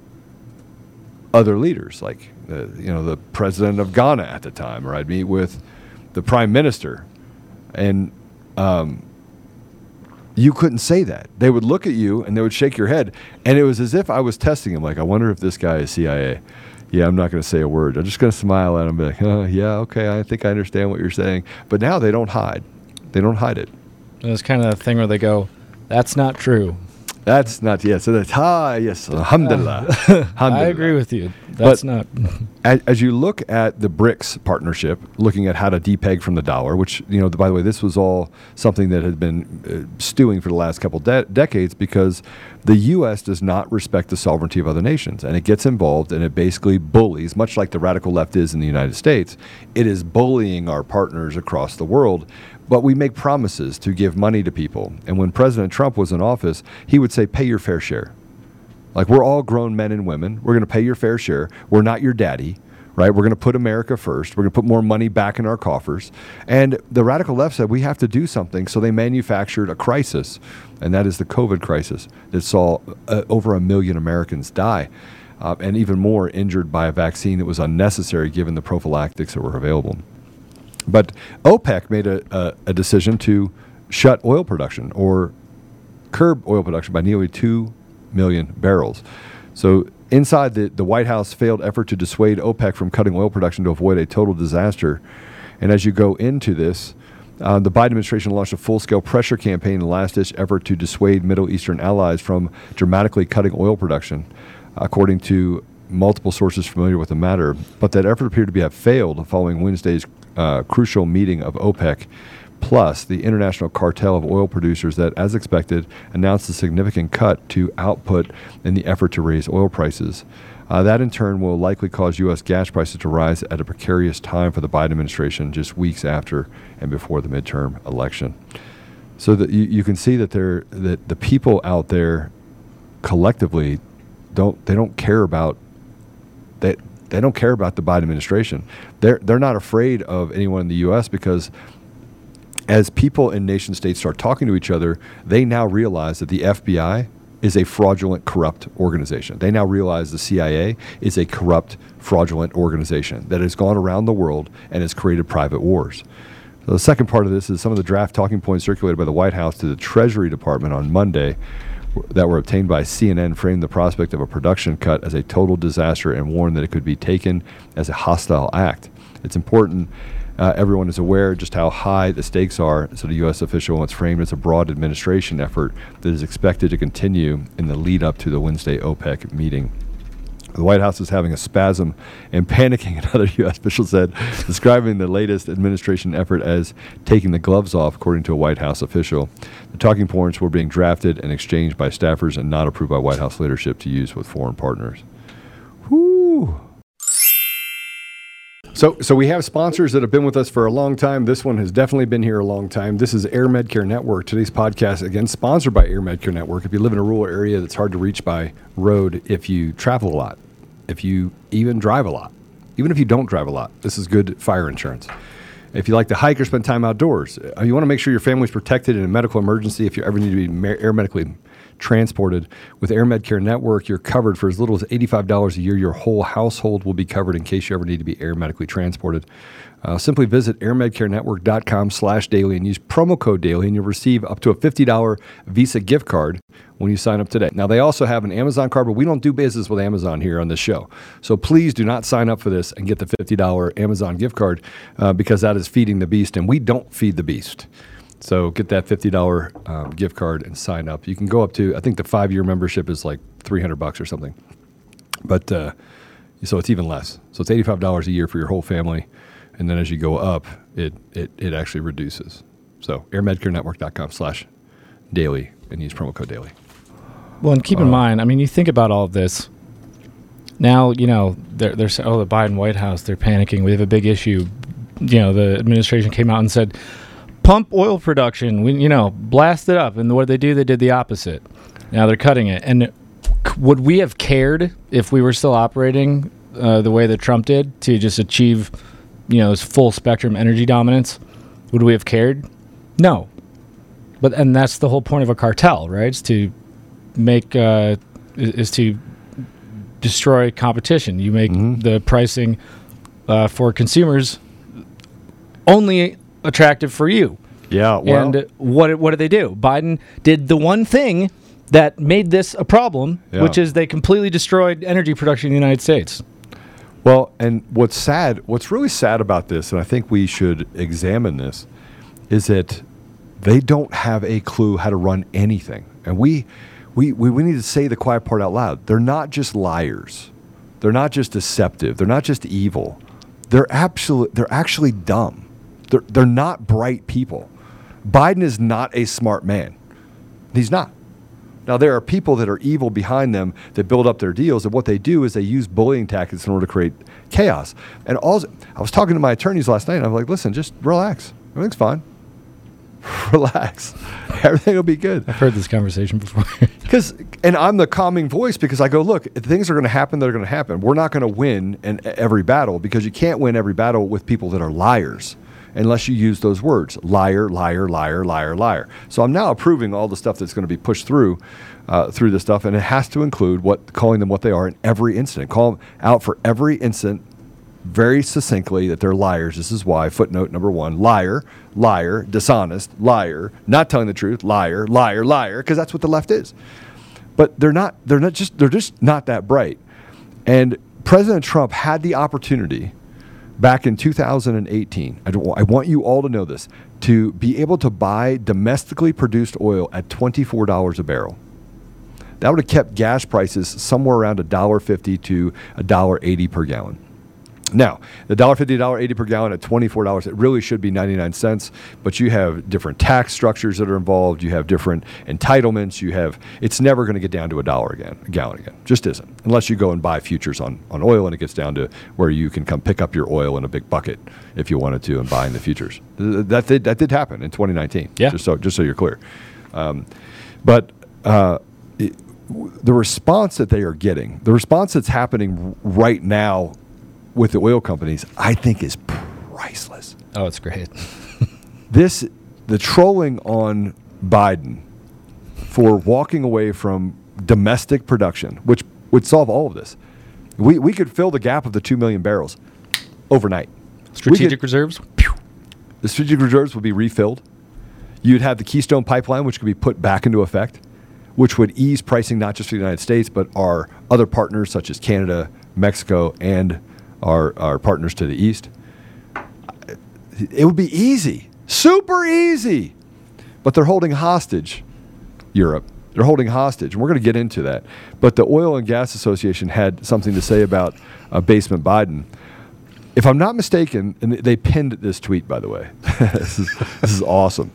other leaders, like uh, you know the president of Ghana at the time, or I'd meet with the prime minister, and um, you couldn't say that. They would look at you and they would shake your head, and it was as if I was testing him. Like, I wonder if this guy is CIA. Yeah, I'm not going to say a word. I'm just going to smile at him, and be like, oh, yeah, okay, I think I understand what you're saying. But now they don't hide. They don't hide it. It's kind of the thing where they go, "That's not true." That's not yes. So that's ah yes. Alhamdulillah. I agree with you. That's not. as, as you look at the BRICS partnership, looking at how to depeg from the dollar, which you know, by the way, this was all something that had been uh, stewing for the last couple de- decades because the U.S. does not respect the sovereignty of other nations, and it gets involved and it basically bullies, much like the radical left is in the United States. It is bullying our partners across the world. But we make promises to give money to people. And when President Trump was in office, he would say, pay your fair share. Like we're all grown men and women. We're going to pay your fair share. We're not your daddy, right? We're going to put America first. We're going to put more money back in our coffers. And the radical left said we have to do something. So they manufactured a crisis, and that is the COVID crisis that saw uh, over a million Americans die. Uh, and even more injured by a vaccine that was unnecessary given the prophylactics that were available. But OPEC made a, a, a decision to shut oil production or curb oil production by nearly 2 million barrels. So, inside the, the White House failed effort to dissuade OPEC from cutting oil production to avoid a total disaster. And as you go into this, uh, the Biden administration launched a full scale pressure campaign in the last ditch effort to dissuade Middle Eastern allies from dramatically cutting oil production, according to multiple sources familiar with the matter. But that effort appeared to be have failed following Wednesday's uh, crucial meeting of OPEC plus the international cartel of oil producers that, as expected, announced a significant cut to output in the effort to raise oil prices. Uh, that in turn will likely cause U.S. gas prices to rise at a precarious time for the Biden administration, just weeks after and before the midterm election. So that you, you can see that there that the people out there collectively don't they don't care about they don't care about the Biden administration. They're they're not afraid of anyone in the U.S. because as people in nation states start talking to each other, they now realize that the FBI is a fraudulent, corrupt organization. They now realize the CIA is a corrupt, fraudulent organization that has gone around the world and has created private wars. So the second part of this is some of the draft talking points circulated by the White House to the Treasury Department on Monday that were obtained by CNN framed the prospect of a production cut as a total disaster and warned that it could be taken as a hostile act. It's important uh, everyone is aware just how high the stakes are. So the U.S. official it's framed as a broad administration effort that is expected to continue in the lead up to the Wednesday OPEC meeting. The White House is having a spasm and panicking, another U.S. official said, describing the latest administration effort as taking the gloves off, according to a White House official. The talking points were being drafted and exchanged by staffers and not approved by White House leadership to use with foreign partners. Whoo! So, so we have sponsors that have been with us for a long time. This one has definitely been here a long time. This is Air Medcare Network. Today's podcast, again, sponsored by Air Medcare Network. If you live in a rural area that's hard to reach by road, if you travel a lot, if you even drive a lot, even if you don't drive a lot, this is good fire insurance. If you like to hike or spend time outdoors, uh, you want to make sure your family's protected in a medical emergency. If you ever need to be air medically transported. With Air Medcare Network, you're covered for as little as $85 a year. Your whole household will be covered in case you ever need to be air medically transported. Uh, simply visit airmedcarenetwork.com slash daily and use promo code daily and you'll receive up to a $50 Visa gift card when you sign up today. Now, they also have an Amazon card, but we don't do business with Amazon here on this show. So please do not sign up for this and get the $50 Amazon gift card uh, because that is feeding the beast, and we don't feed the beast. So get that fifty dollar um, gift card and sign up. You can go up to I think the five year membership is like three hundred bucks or something, but uh, so it's even less. So it's eighty five dollars a year for your whole family, and then as you go up, it it, it actually reduces. So airmedcarenetwork.com slash daily and use promo code daily. Well, and keep in Uh, mind, I mean, you think about all of this. Now, you know, they're, they're saying, oh, the Biden White House, they're panicking. We have a big issue. You know, the administration came out and said, pump oil production. We, you know, blast it up. And what did they do? They did the opposite. Now they're cutting it. And would we have cared if we were still operating uh, the way that Trump did to just achieve, you know, his full spectrum energy dominance? Would we have cared? No. But and that's the whole point of a cartel, right? Is to make uh, is, is to destroy competition. You make the pricing uh, for consumers only attractive for you. Yeah, well, and what what did they do? Biden did the one thing that made this a problem, Yeah. which is they completely destroyed energy production in the United States. Well, and what's sad, what's really sad about this, and I think we should examine this, is that they don't have a clue how to run anything. And we, we, we, we need to say the quiet part out loud. They're not just liars. They're not just deceptive. They're not just evil. They're absolute. They're actually dumb. They're, they're not bright people. Biden is not a smart man. He's not. Now, there are people that are evil behind them that build up their deals, and what they do is they use bullying tactics in order to create chaos. And all I was talking to my attorneys last night, and I was like, listen, just relax. Everything's fine. relax. Everything will be good. I've heard this conversation before. Because, and I'm the calming voice because I go, look, things are going to happen that are going to happen. We're not going to win in every battle because you can't win every battle with people that are liars unless you use those words liar, liar, liar, liar, liar. So I'm now approving all the stuff that's going to be pushed through. Uh, through this stuff, and it has to include what calling them what they are in every incident. Call them out for every incident very succinctly that they're liars. This is why footnote number one: liar, liar, dishonest, liar, not telling the truth, liar, liar, liar, because that's what the left is. But they're not. They're not just. They're just not that bright. And President Trump had the opportunity back in 2018. I, I want you all to know this to be able to buy domestically produced oil at $24 a barrel. That would have kept gas prices somewhere around $1.50 to $1.80 per gallon. Now, the $1.50, $1.80 per gallon at $24, it really should be 99 cents, but you have different tax structures that are involved. You have different entitlements. You have, it's never going to get down to a dollar again, a gallon again. Just isn't. Unless you go and buy futures on, on oil and it gets down to where you can come pick up your oil in a big bucket if you wanted to and buy in the futures. That did, that did happen in 2019. Yeah. Just so, just so you're clear. Um, but, uh, it, the response that they are getting, the response that's happening right now with the oil companies, I think is priceless. oh, it's great. This, the trolling on Biden for walking away from domestic production, which would solve all of this. We, we could fill the gap of the 2 million barrels overnight. Strategic could- reserves. the strategic reserves would be refilled. You'd have the Keystone Pipeline, which could be put back into effect, which would ease pricing not just for the United States, but our other partners such as Canada, Mexico, and our, our partners to the east. It would be easy, super easy. But they're holding hostage Europe. They're holding hostage, and we're going to get into that. But the Oil and Gas Association had something to say about uh, Basement Biden. If I'm not mistaken, and they pinned this tweet, by the way. this, is, this is awesome.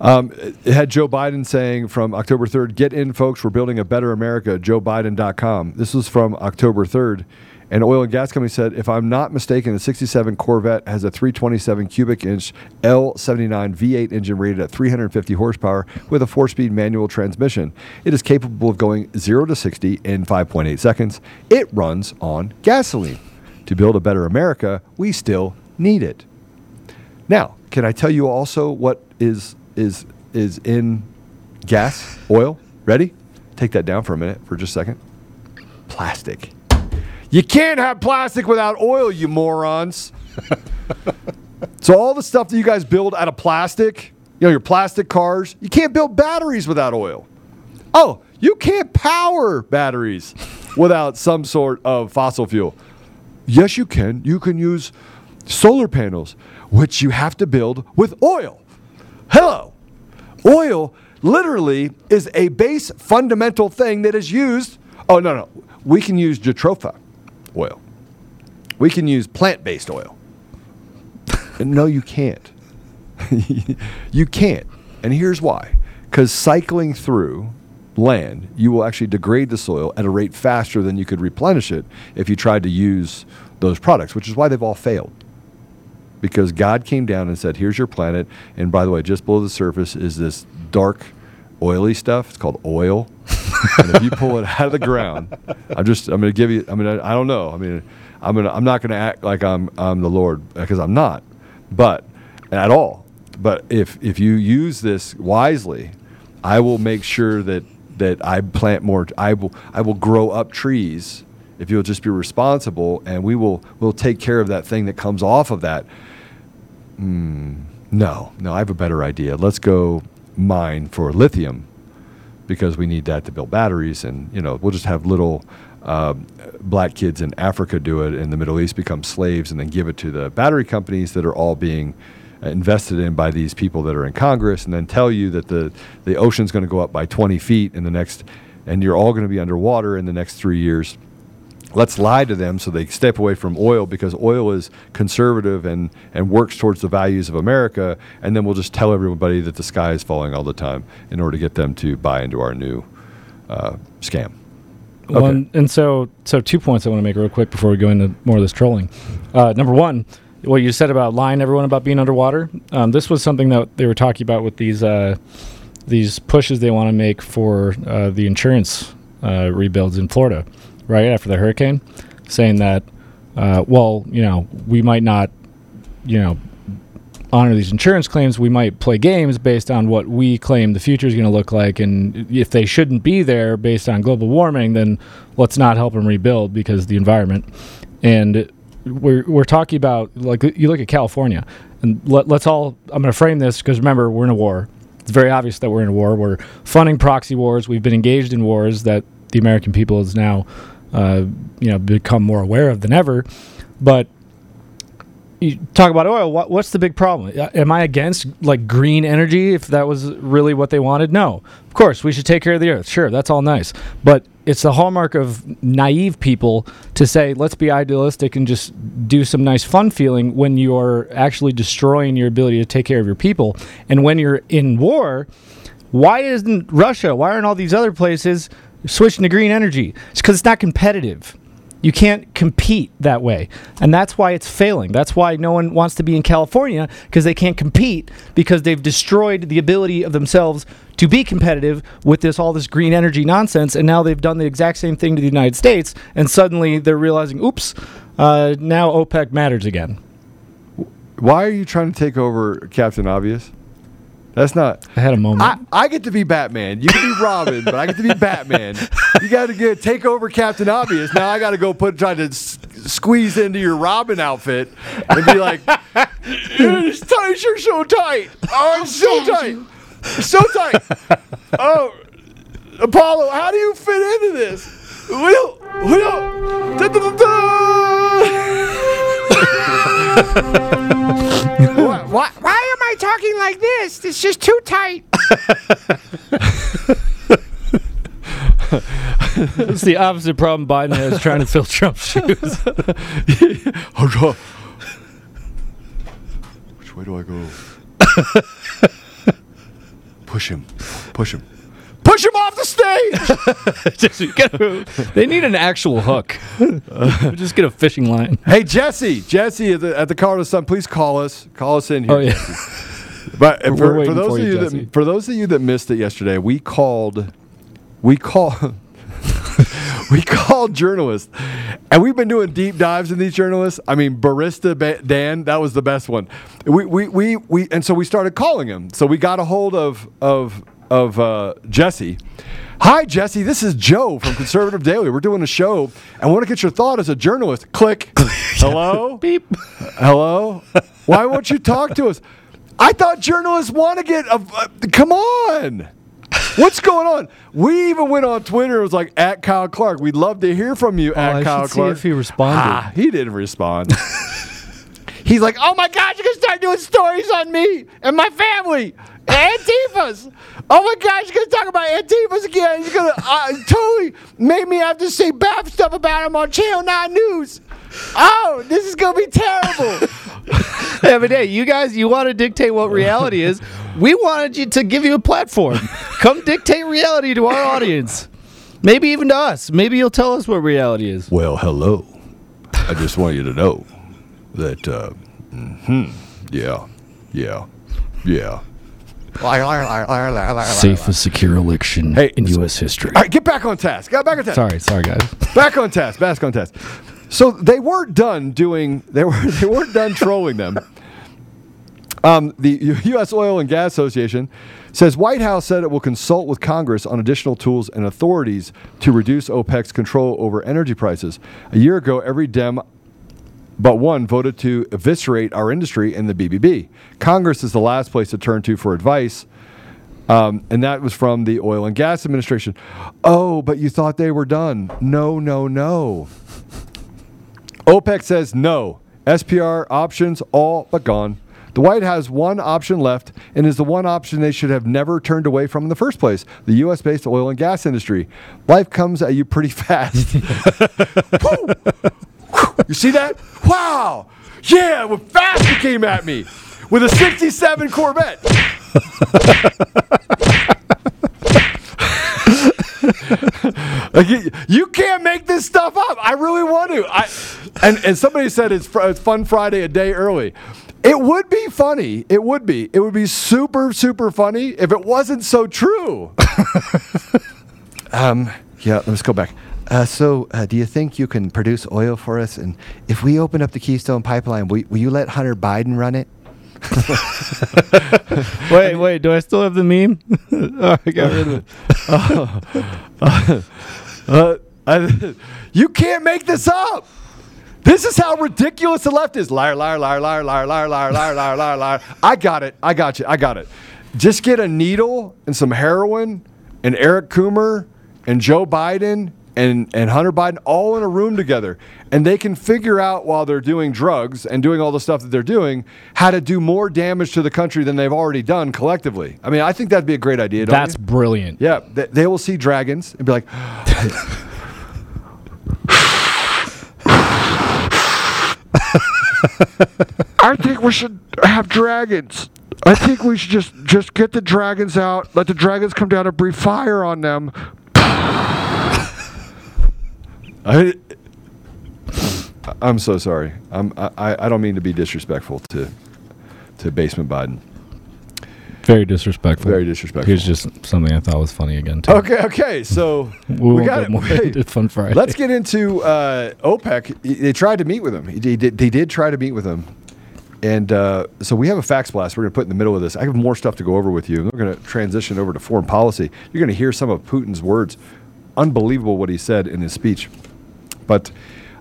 Um, it had Joe Biden saying from October 3rd, get in, folks, we're building a better America, joebiden.com. This was from October 3rd. And oil and gas company said, if I'm not mistaken, the 67 Corvette has a 327 cubic inch L79 V8 engine rated at 350 horsepower with a four speed manual transmission. It is capable of going 0 to 60 in 5.8 seconds. It runs on gasoline. To build a better America, we still need it. Now, can I tell you also what is is is in gas, oil? Ready? Take that down for a minute for just a second. Plastic. You can't have plastic without oil, you morons. so all the stuff that you guys build out of plastic, you know, your plastic cars, you can't build batteries without oil. Oh, you can't power batteries without some sort of fossil fuel. Yes, you can. You can use solar panels, which you have to build with oil. Hello. Oil literally is a base fundamental thing that is used. Oh, no, no. We can use jatropha oil. We can use plant based oil. No, you can't. you can't. And here's why because cycling through land, you will actually degrade the soil at a rate faster than you could replenish it if you tried to use those products, which is why they've all failed. Because God came down and said, Here's your planet. And by the way, just below the surface is this dark, oily stuff. It's called oil. and if you pull it out of the ground, I'm just, I'm going to give you, I mean, I, I don't know. I mean, I'm gonna, I'm not going to act like I'm, I'm the Lord because I'm not, but at all. But if, if you use this wisely, I will make sure that that I plant more. I will I will grow up trees if you'll just be responsible, and we will we'll take care of that thing that comes off of that. Hmm, no, no, I have a better idea. Let's go mine for lithium because we need that to build batteries, and you know we'll just have little uh, black kids in Africa do it, in the Middle East become slaves, and then give it to the battery companies that are all being uh, invested in by these people that are in Congress, and then tell you that the the ocean's going to go up by 20 feet in the next, and you're all going to be underwater in the next three years let's lie to them so they step away from oil because oil is conservative and, and works towards the values of America. And then we'll just tell everybody that the sky is falling all the time in order to get them to buy into our new uh, scam. Well, and, and so, so two points I want to make real quick before we go into more of this trolling. Uh, number one, what you said about lying everyone about being underwater. Um, this was something that they were talking about with these uh, these pushes they want to make for uh, the insurance uh, rebuilds in Florida, right after the hurricane, saying that, uh, well, you know, we might not, you know, honor these insurance claims. We might play games based on what we claim the future is going to look like, and if they shouldn't be there based on global warming, then let's not help them rebuild because the environment. And we're we're talking about like you look at California, and let, let's all. I'm going to frame this because remember we're in a war. It's very obvious that we're in a war. We're funding proxy wars. We've been engaged in wars that the American people is now, uh, you know, become more aware of than ever. But you talk about oil. What, what's the big problem? Am I against like green energy? If that was really what they wanted, no. Of course, we should take care of the earth. Sure, that's all nice, but it's the hallmark of naive people to say let's be idealistic and just do some nice fun feeling when you're actually destroying your ability to take care of your people. And when you're in war, why isn't Russia? Why aren't all these other places switching to green energy? It's because it's not competitive. You can't compete that way. And that's why it's failing. That's why no one wants to be in California because they can't compete because they've destroyed the ability of themselves to be competitive with this all this green energy nonsense and now they've done the exact same thing to the United States and suddenly they're realizing oops, uh, now OPEC matters again. Why are you trying to take over Captain Obvious? That's not. I had a moment. I, I get to be Batman. You can be Robin, but I get to be Batman. You got to get take over Captain Obvious. Now I got to go put try to s- squeeze into your Robin outfit and be like, "This tie shirt's so tight. Oh, it's so tight, so tight. Oh, Apollo, how do you fit into this? We don't. We don't. Da, da, da, da. Why, why, why am I talking like this? It's just too tight. it's the opposite problem Biden has trying to fill Trump's shoes. Which way do I go? Push him. Push him. Push him off the stage! Just- you gotta- they need an actual hook. Just get a fishing line. hey, Jesse. Jesse at the, at the Colorado Sun, please call us. Call us in here. Oh yeah. But We're for, for those for of you, you Jesse. that for those of you that missed it yesterday, we called we called we called journalists, and we've been doing deep dives in these journalists. I mean, barista Ba- Dan, that was the best one. We we we, we and so we started calling him. So we got a hold of of of uh, Jesse. Hi, Jesse. This is Joe from Conservative Daily. We're doing a show. I want to get your thought as a journalist. Click. Hello. Beep. Hello? Why won't you talk to us? I thought journalists want to get. A, uh, come on. What's going on? We even went on Twitter. It was like at Kyle Clark. We'd love to hear from you at Oh, I Kyle should see Clark. if he responded. Ah, he didn't respond. He's like, oh my God, you're gonna start doing stories on me and my family, and Antifas. Oh my God, you're gonna talk about Antifas again. You're gonna uh, totally make me have to say bad stuff about him on Channel Nine News. Oh, this is gonna be terrible. Yeah, but hey, you guys, you want to dictate what reality is. We wanted you to give you a platform. Come dictate reality to our audience. Maybe even to us. Maybe you'll tell us what reality is. Well, hello. I just want you to know that, uh, mhm, yeah, yeah, yeah. Safest secure election Hey, in U.S. history. All right, get back on task. Get back on task. Sorry, sorry, guys. Back on task. Back on task. So they weren't done doing. They were. They weren't done trolling them. Um, the U.S. Oil and Gas Association says White House said it will consult with Congress on additional tools and authorities to reduce OPEC's control over energy prices. A year ago, every Dem but one voted to eviscerate our industry in the BBB. Congress is the last place to turn to for advice. Um, and that was from the Oil and Gas Administration. Oh, but you thought they were done. No, no, no. OPEC says no. SPR options all but gone. The White has one option left, and is the one option they should have never turned away from in the first place the U.S. based oil and gas industry. Life comes at you pretty fast. You see that? Wow! Yeah, what fast it came at me with a 67 Corvette. Like, you, you can't make this stuff up. I really want to. I, and and somebody said it's, fr- it's Fun Friday a day early. It would be funny. It would be. It would be super super funny if it wasn't so true. um. Yeah. Let's go back. Uh, so, uh, do you think you can produce oil for us? And if we open up the Keystone Pipeline, will, will you let Hunter Biden run it? wait, wait. Do I still have the meme? oh, I got rid of it. Uh, I, you can't make this up. This is how ridiculous the left is. Liar, liar, liar, liar, liar, liar, liar, liar, liar, liar, liar. I got it. I got you. I got it. Just get a needle and some heroin and Eric Coomer and Joe Biden and, and Hunter Biden all in a room together. And they can figure out while they're doing drugs and doing all the stuff that they're doing how to do more damage to the country than they've already done collectively. I mean, I think that'd be a great idea. Don't That's you? brilliant. Yeah, they, they will see dragons and be like, I think we should have dragons. I think we should just just get the dragons out, let the dragons come down and breathe fire on them. I, I'm so sorry. I'm, I, I don't mean to be disrespectful to to Basement Biden. Very disrespectful. Very disrespectful. Here's just something I thought was funny again too. Okay, okay. So We won't got more into Fun Friday. Let's get into uh, OPEC. They tried to meet with him. He did, they did try to meet with him. And uh, so we have a fax blast we're going to put in the middle of this. I have more stuff to go over with you. We're going to transition over to foreign policy. You're going to hear some of Putin's words. Unbelievable what he said in his speech. But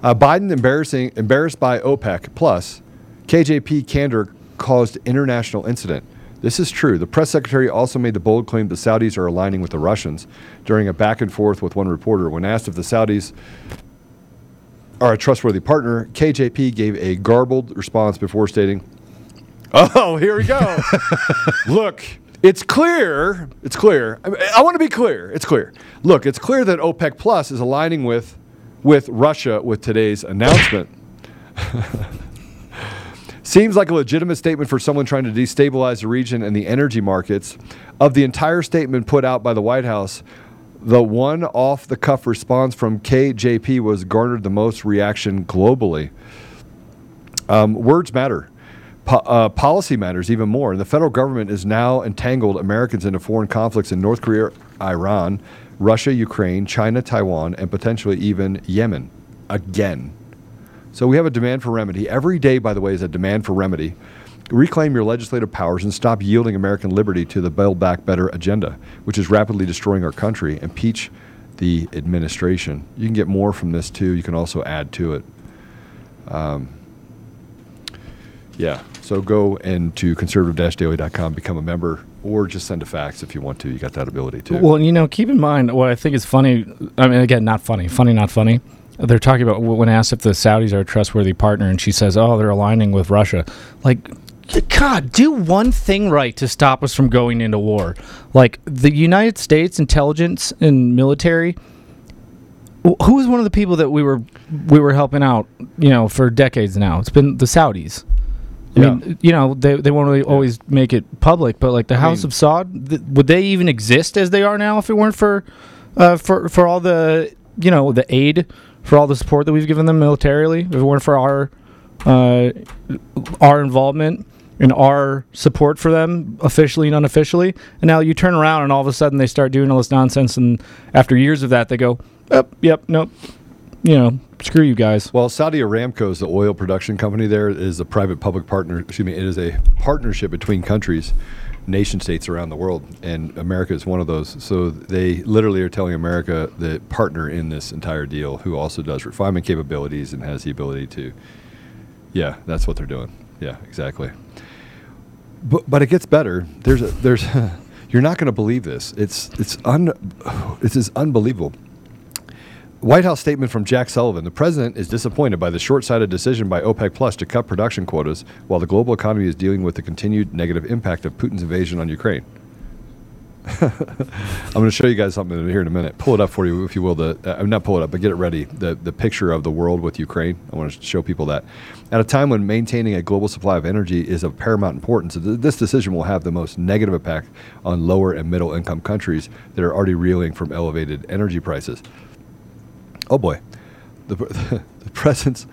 uh, Biden embarrassing, embarrassed by OPEC plus KJP candor caused international incident. This is true. The press secretary also made the bold claim the Saudis are aligning with the Russians during a back and forth with one reporter. When asked if the Saudis are a trustworthy partner, KJP gave a garbled response before stating, Oh, here we go. Look, it's clear. It's clear. I, I want to be clear. It's clear. Look, it's clear that OPEC Plus is aligning with with Russia with today's announcement. Seems like a legitimate statement for someone trying to destabilize the region and the energy markets. Of the entire statement put out by the White House, the one off the cuff response from KJP was garnered the most reaction globally. Um, words matter. Po- uh, policy matters even more. And the federal government is now entangled Americans into foreign conflicts in North Korea, Iran, Russia, Ukraine, China, Taiwan, and potentially even Yemen again. So we have a demand for remedy. Every day, by the way, is a demand for remedy. Reclaim your legislative powers and stop yielding American liberty to the Build Back Better agenda, which is rapidly destroying our country. Impeach the administration. You can get more from this too. You can also add to it. Um, yeah. So go into conservative-daily.com, become a member, or just send a fax if you want to. You got that ability too. Well, you know, keep in mind what I think is funny. I mean, again, not funny. Funny, not funny. They're talking about when asked if the Saudis are a trustworthy partner, and she says, "Oh, they're aligning with Russia." Like, God, do one thing right to stop us from going into war. Like the United States intelligence and military. wh- Who is one of the people that we were we were helping out? You know, for decades now. It's been the Saudis. I Yeah. mean, you know, they, they won't really always make it public, but like the House mean- of Saud, th- would they even exist as they are now if it weren't for, uh, for for all the you know the aid, for all the support that we've given them militarily, if it weren't for our, uh, our involvement and our support for them officially and unofficially, and now you turn around and all of a sudden they start doing all this nonsense, and after years of that they go, yep, yep, nope, you know, screw you guys. Well, Saudi Aramco is the oil production company. There is a private public partner. Excuse me. It is a partnership between countries, nation states around the world, and America is one of those. So they literally are telling America the partner in this entire deal, who also does refinement capabilities and has the ability to. Yeah, that's what they're doing. Yeah, exactly. But but it gets better. There's a there's. You're not going to believe this. It's it's un. Is unbelievable. White House statement from Jack Sullivan. The president is disappointed by the short sighted decision by OPEC Plus to cut production quotas while the global economy is dealing with the continued negative impact of Putin's invasion on Ukraine. I'm going to show you guys something here in a minute. Pull it up for you, if you will. The uh, not pull it up, but get it ready. The the picture of the world with Ukraine. I want to show people that. At a time when maintaining a global supply of energy is of paramount importance, this decision will have the most negative impact on lower and middle income countries that are already reeling from elevated energy prices. Oh boy, the, the president's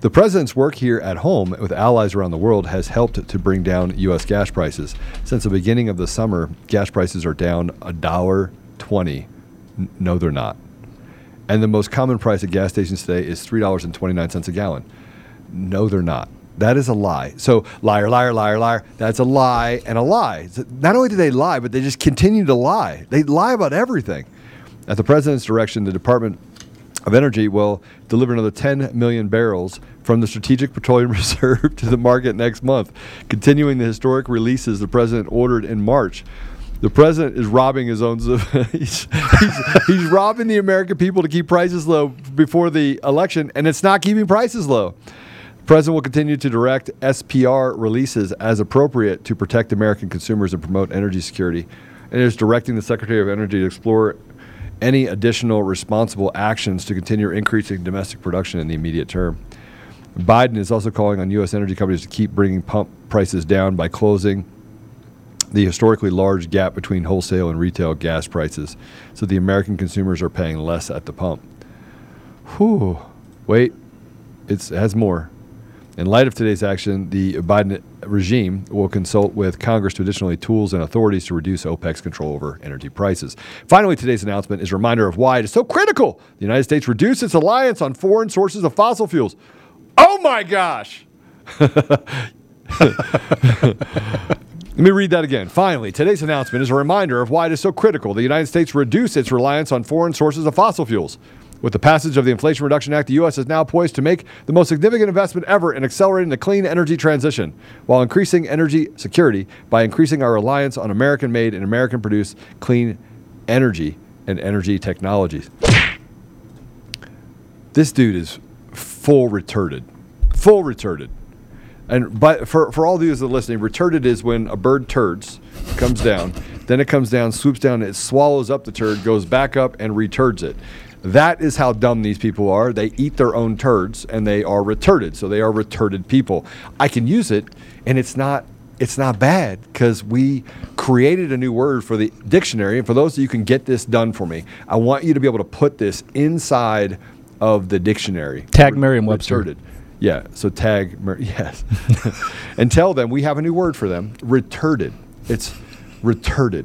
the president's work here at home with allies around the world has helped to bring down U.S. gas prices. Since the beginning of the summer, gas prices are down a dollar twenty. No, they're not. And the most common price at gas stations today is three dollars and twenty nine cents a gallon. No, they're not. That is a lie. So liar, liar, liar, liar. That's a lie and a lie. Not only do they lie, but they just continue to lie. They lie about everything. At the president's direction, the Department of Energy will deliver another 10 million barrels from the Strategic Petroleum Reserve to the market next month, continuing the historic releases the president ordered in March. The president is robbing his own. he's, he's, he's robbing the American people to keep prices low before the election, and it's not keeping prices low. The president will continue to direct SPR releases as appropriate to protect American consumers and promote energy security, and is directing the Secretary of Energy to explore any additional responsible actions to continue increasing domestic production in the immediate term. Biden is also calling on U.S. energy companies to keep bringing pump prices down by closing the historically large gap between wholesale and retail gas prices, so the American consumers are paying less at the pump. Whew. Wait, it has more. In light of today's action, the Biden regime will consult with Congress to additionally tools and authorities to reduce OPEC's control over energy prices. Finally, today's announcement is a reminder of why it is so critical the United States reduce its reliance on foreign sources of fossil fuels. Oh my gosh! Let me read that again. Finally, today's announcement is a reminder of why it is so critical the United States reduce its reliance on foreign sources of fossil fuels. With the passage of the Inflation Reduction Act, the U.S. is now poised to make the most significant investment ever in accelerating the clean energy transition while increasing energy security by increasing our reliance on American made and American produced clean energy and energy technologies. This dude is full retarded. Full retarded. And but for, for all of you that are listening, retarded is when a bird turds, comes down, then it comes down, swoops down, it swallows up the turd, goes back up, and returds it. That is how dumb these people are. They eat their own turds and they are retarded. So they are retarded people. I can use it and it's not it's not bad because we created a new word for the dictionary. And for those of you who can get this done for me, I want you to be able to put this inside of the dictionary. Tag Merriam-Webster. Retarded. Yeah, so tag, Mer- yes. and tell them we have a new word for them retarded. It's retarded.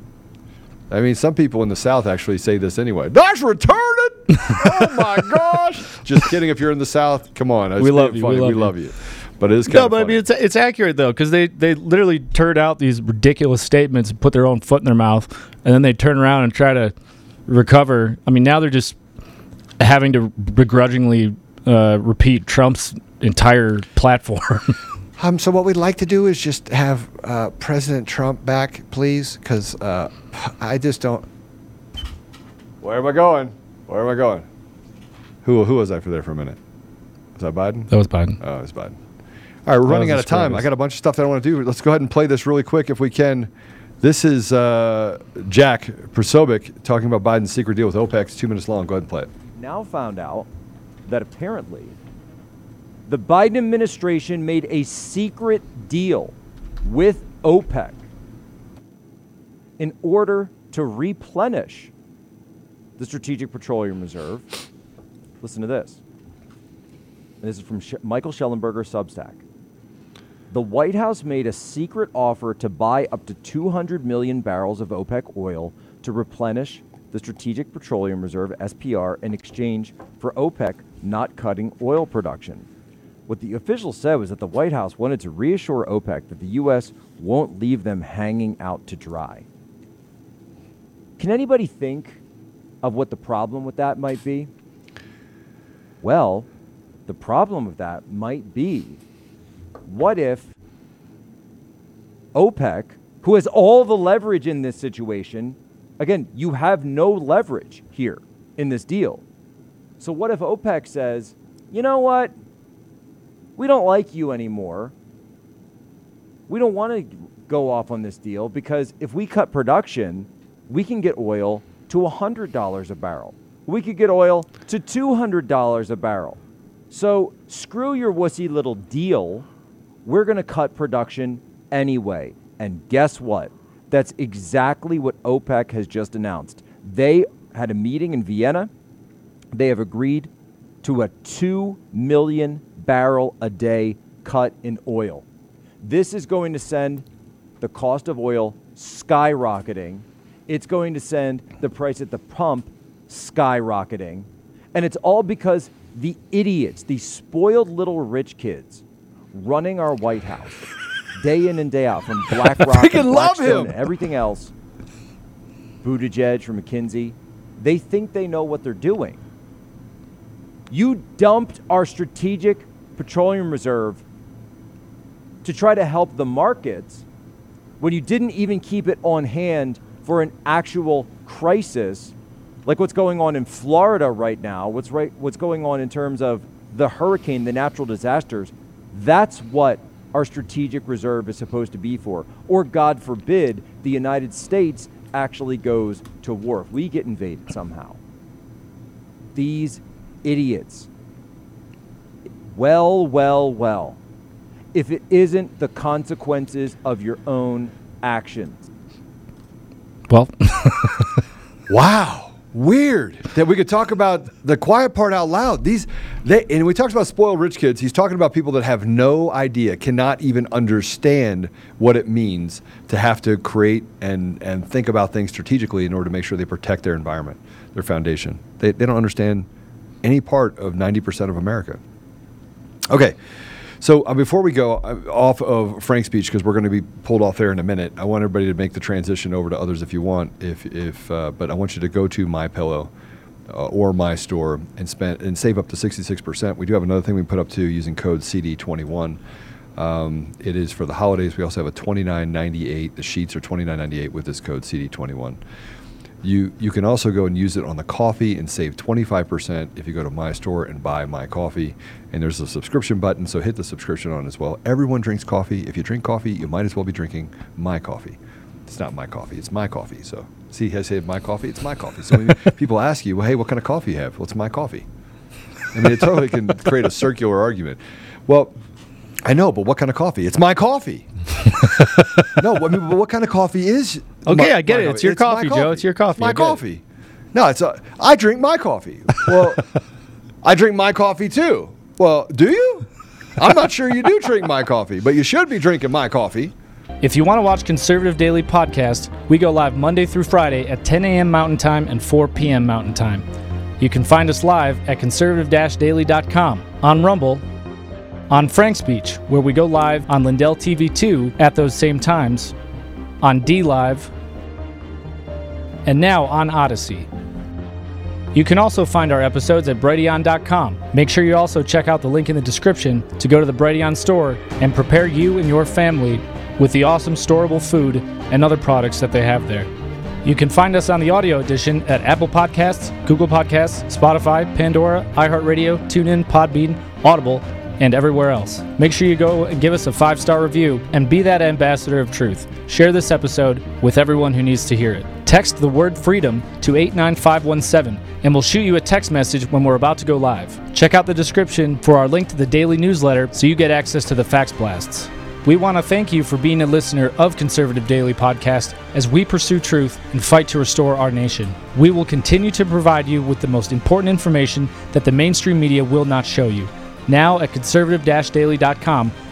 I mean, some people in the South actually say this anyway. That's retarded. Oh my gosh! Just kidding. If you're in the South, come on. We love being you, we love we you. love you. But it is kind No, of but I mean it's it's accurate though because they they literally turd out these ridiculous statements and put their own foot in their mouth, and then they turn around and try to recover. I mean, now they're just having to begrudgingly uh, repeat Trump's entire platform. Um, so what we'd like to do is just have uh, President Trump back, please, because uh, I just don't. Where am I going? Where am I going? Who who was I for there for a minute? Was that Biden? that was Biden. Oh, it's Biden. All right, we're That running out of time. I got a bunch of stuff that I want to do. Let's go ahead and play this really quick if we can. This is uh, Jack Posobiec talking about Biden's secret deal with OPEC. It's two minutes long. go ahead and play it. now found out that apparently the Biden administration made a secret deal with OPEC in order to replenish the Strategic Petroleum Reserve. Listen to this. And this is from Sh- Michael Shellenberger Substack. The White House made a secret offer to buy up to 200 million barrels of OPEC oil to replenish the Strategic Petroleum Reserve SPR in exchange for OPEC not cutting oil production. What the official said was that the White House wanted to reassure OPEC that the U.S. won't leave them hanging out to dry. Can anybody think of what the problem with that might be? Well, the problem with that might be what if OPEC, who has all the leverage in this situation, again, you have no leverage here in this deal. So, what if OPEC says, you know what? We don't like you anymore. We don't want to go off on this deal because if we cut production, we can get oil to $100 a barrel. We could get oil to $200 a barrel. So screw your wussy little deal. We're going to cut production anyway. And guess what? That's exactly what OPEC has just announced. They had a meeting in Vienna. They have agreed to a 2 million barrel a day cut in oil. This is going to send the cost of oil skyrocketing. It's going to send the price at the pump skyrocketing. And it's all because the idiots, the spoiled little rich kids running our White House day in and day out from BlackRock and love Blackstone him. and everything else, Buttigieg from McKinsey, they think they know what they're doing. You dumped our strategic petroleum reserve to try to help the markets when you didn't even keep it on hand for an actual crisis like what's going on in Florida right now, what's right what's going on in terms of the hurricane, the natural disasters. That's what our strategic reserve is supposed to be for. Or God forbid the United States actually goes to war if we get invaded somehow. These idiots. Well, well, well. If it isn't the consequences of your own actions. Well, Wow. Weird that we could talk about the quiet part out loud. These, they, and we talked about spoiled rich kids. He's talking about people that have no idea, cannot even understand what it means to have to create and, and think about things strategically in order to make sure they protect their environment, their foundation. They, they don't understand any part of 90% of America. Okay. So uh, before we go uh, off of FrankSpeech, because we're going to be pulled off there in a minute, I want everybody to make the transition over to others if you want. If if uh, but I want you to go to MyPillow uh, or my store and spend and save up to sixty six percent. We do have another thing we put up too using code CD twenty one. Um, it is for the holidays. We also have a twenty nine ninety eight. The sheets are twenty nine ninety eight with this code CD twenty one. You you can also go and use it on the coffee and save 25% if you go to my store and buy my coffee. And there's a subscription button, so hit the subscription on as well. Everyone drinks coffee. If you drink coffee, you might as well be drinking my coffee. It's not my coffee, it's my coffee. So see, I said my coffee, it's my coffee. So when people ask you, well, hey, what kind of coffee you have? Well, it's my coffee. I mean, it totally can create a circular argument. Well, I know, but what kind of coffee? It's my coffee. no, I mean, but what kind of coffee is? Okay, my- I get it. It's your my coffee, Joe. It's your coffee. my get it. coffee. No, it's a, I drink my coffee. Well, I drink my coffee too. Well, do you? I'm not sure you do drink my coffee, but you should be drinking my coffee. If you want to watch Conservative Daily Podcast, we go live Monday through Friday at 10 a.m. Mountain Time and 4 p.m. Mountain Time. You can find us live at conservative-daily.com, on Rumble, on FrankSpeech, where we go live on Lindell TV 2 at those same times, on DLive, and now on Odysee. You can also find our episodes at Brighteon.com. Make sure you also check out the link in the description to go to the Brighteon store and prepare you and your family with the awesome storable food and other products that they have there. You can find us on the audio edition at Apple Podcasts, Google Podcasts, Spotify, Pandora, iHeartRadio, TuneIn, Podbean, Audible, and everywhere else. Make sure you go and give us a five star review and be that ambassador of truth. Share this episode with everyone who needs to hear it. Text the word freedom to 89517 and we'll shoot you a text message when we're about to go live. Check out the description for our link to the daily newsletter so you get access to the fax blasts. We want to thank you for being a listener of Conservative Daily Podcast as we pursue truth and fight to restore our nation. We will continue to provide you with the most important information that the mainstream media will not show you. Now at conservative daily.com,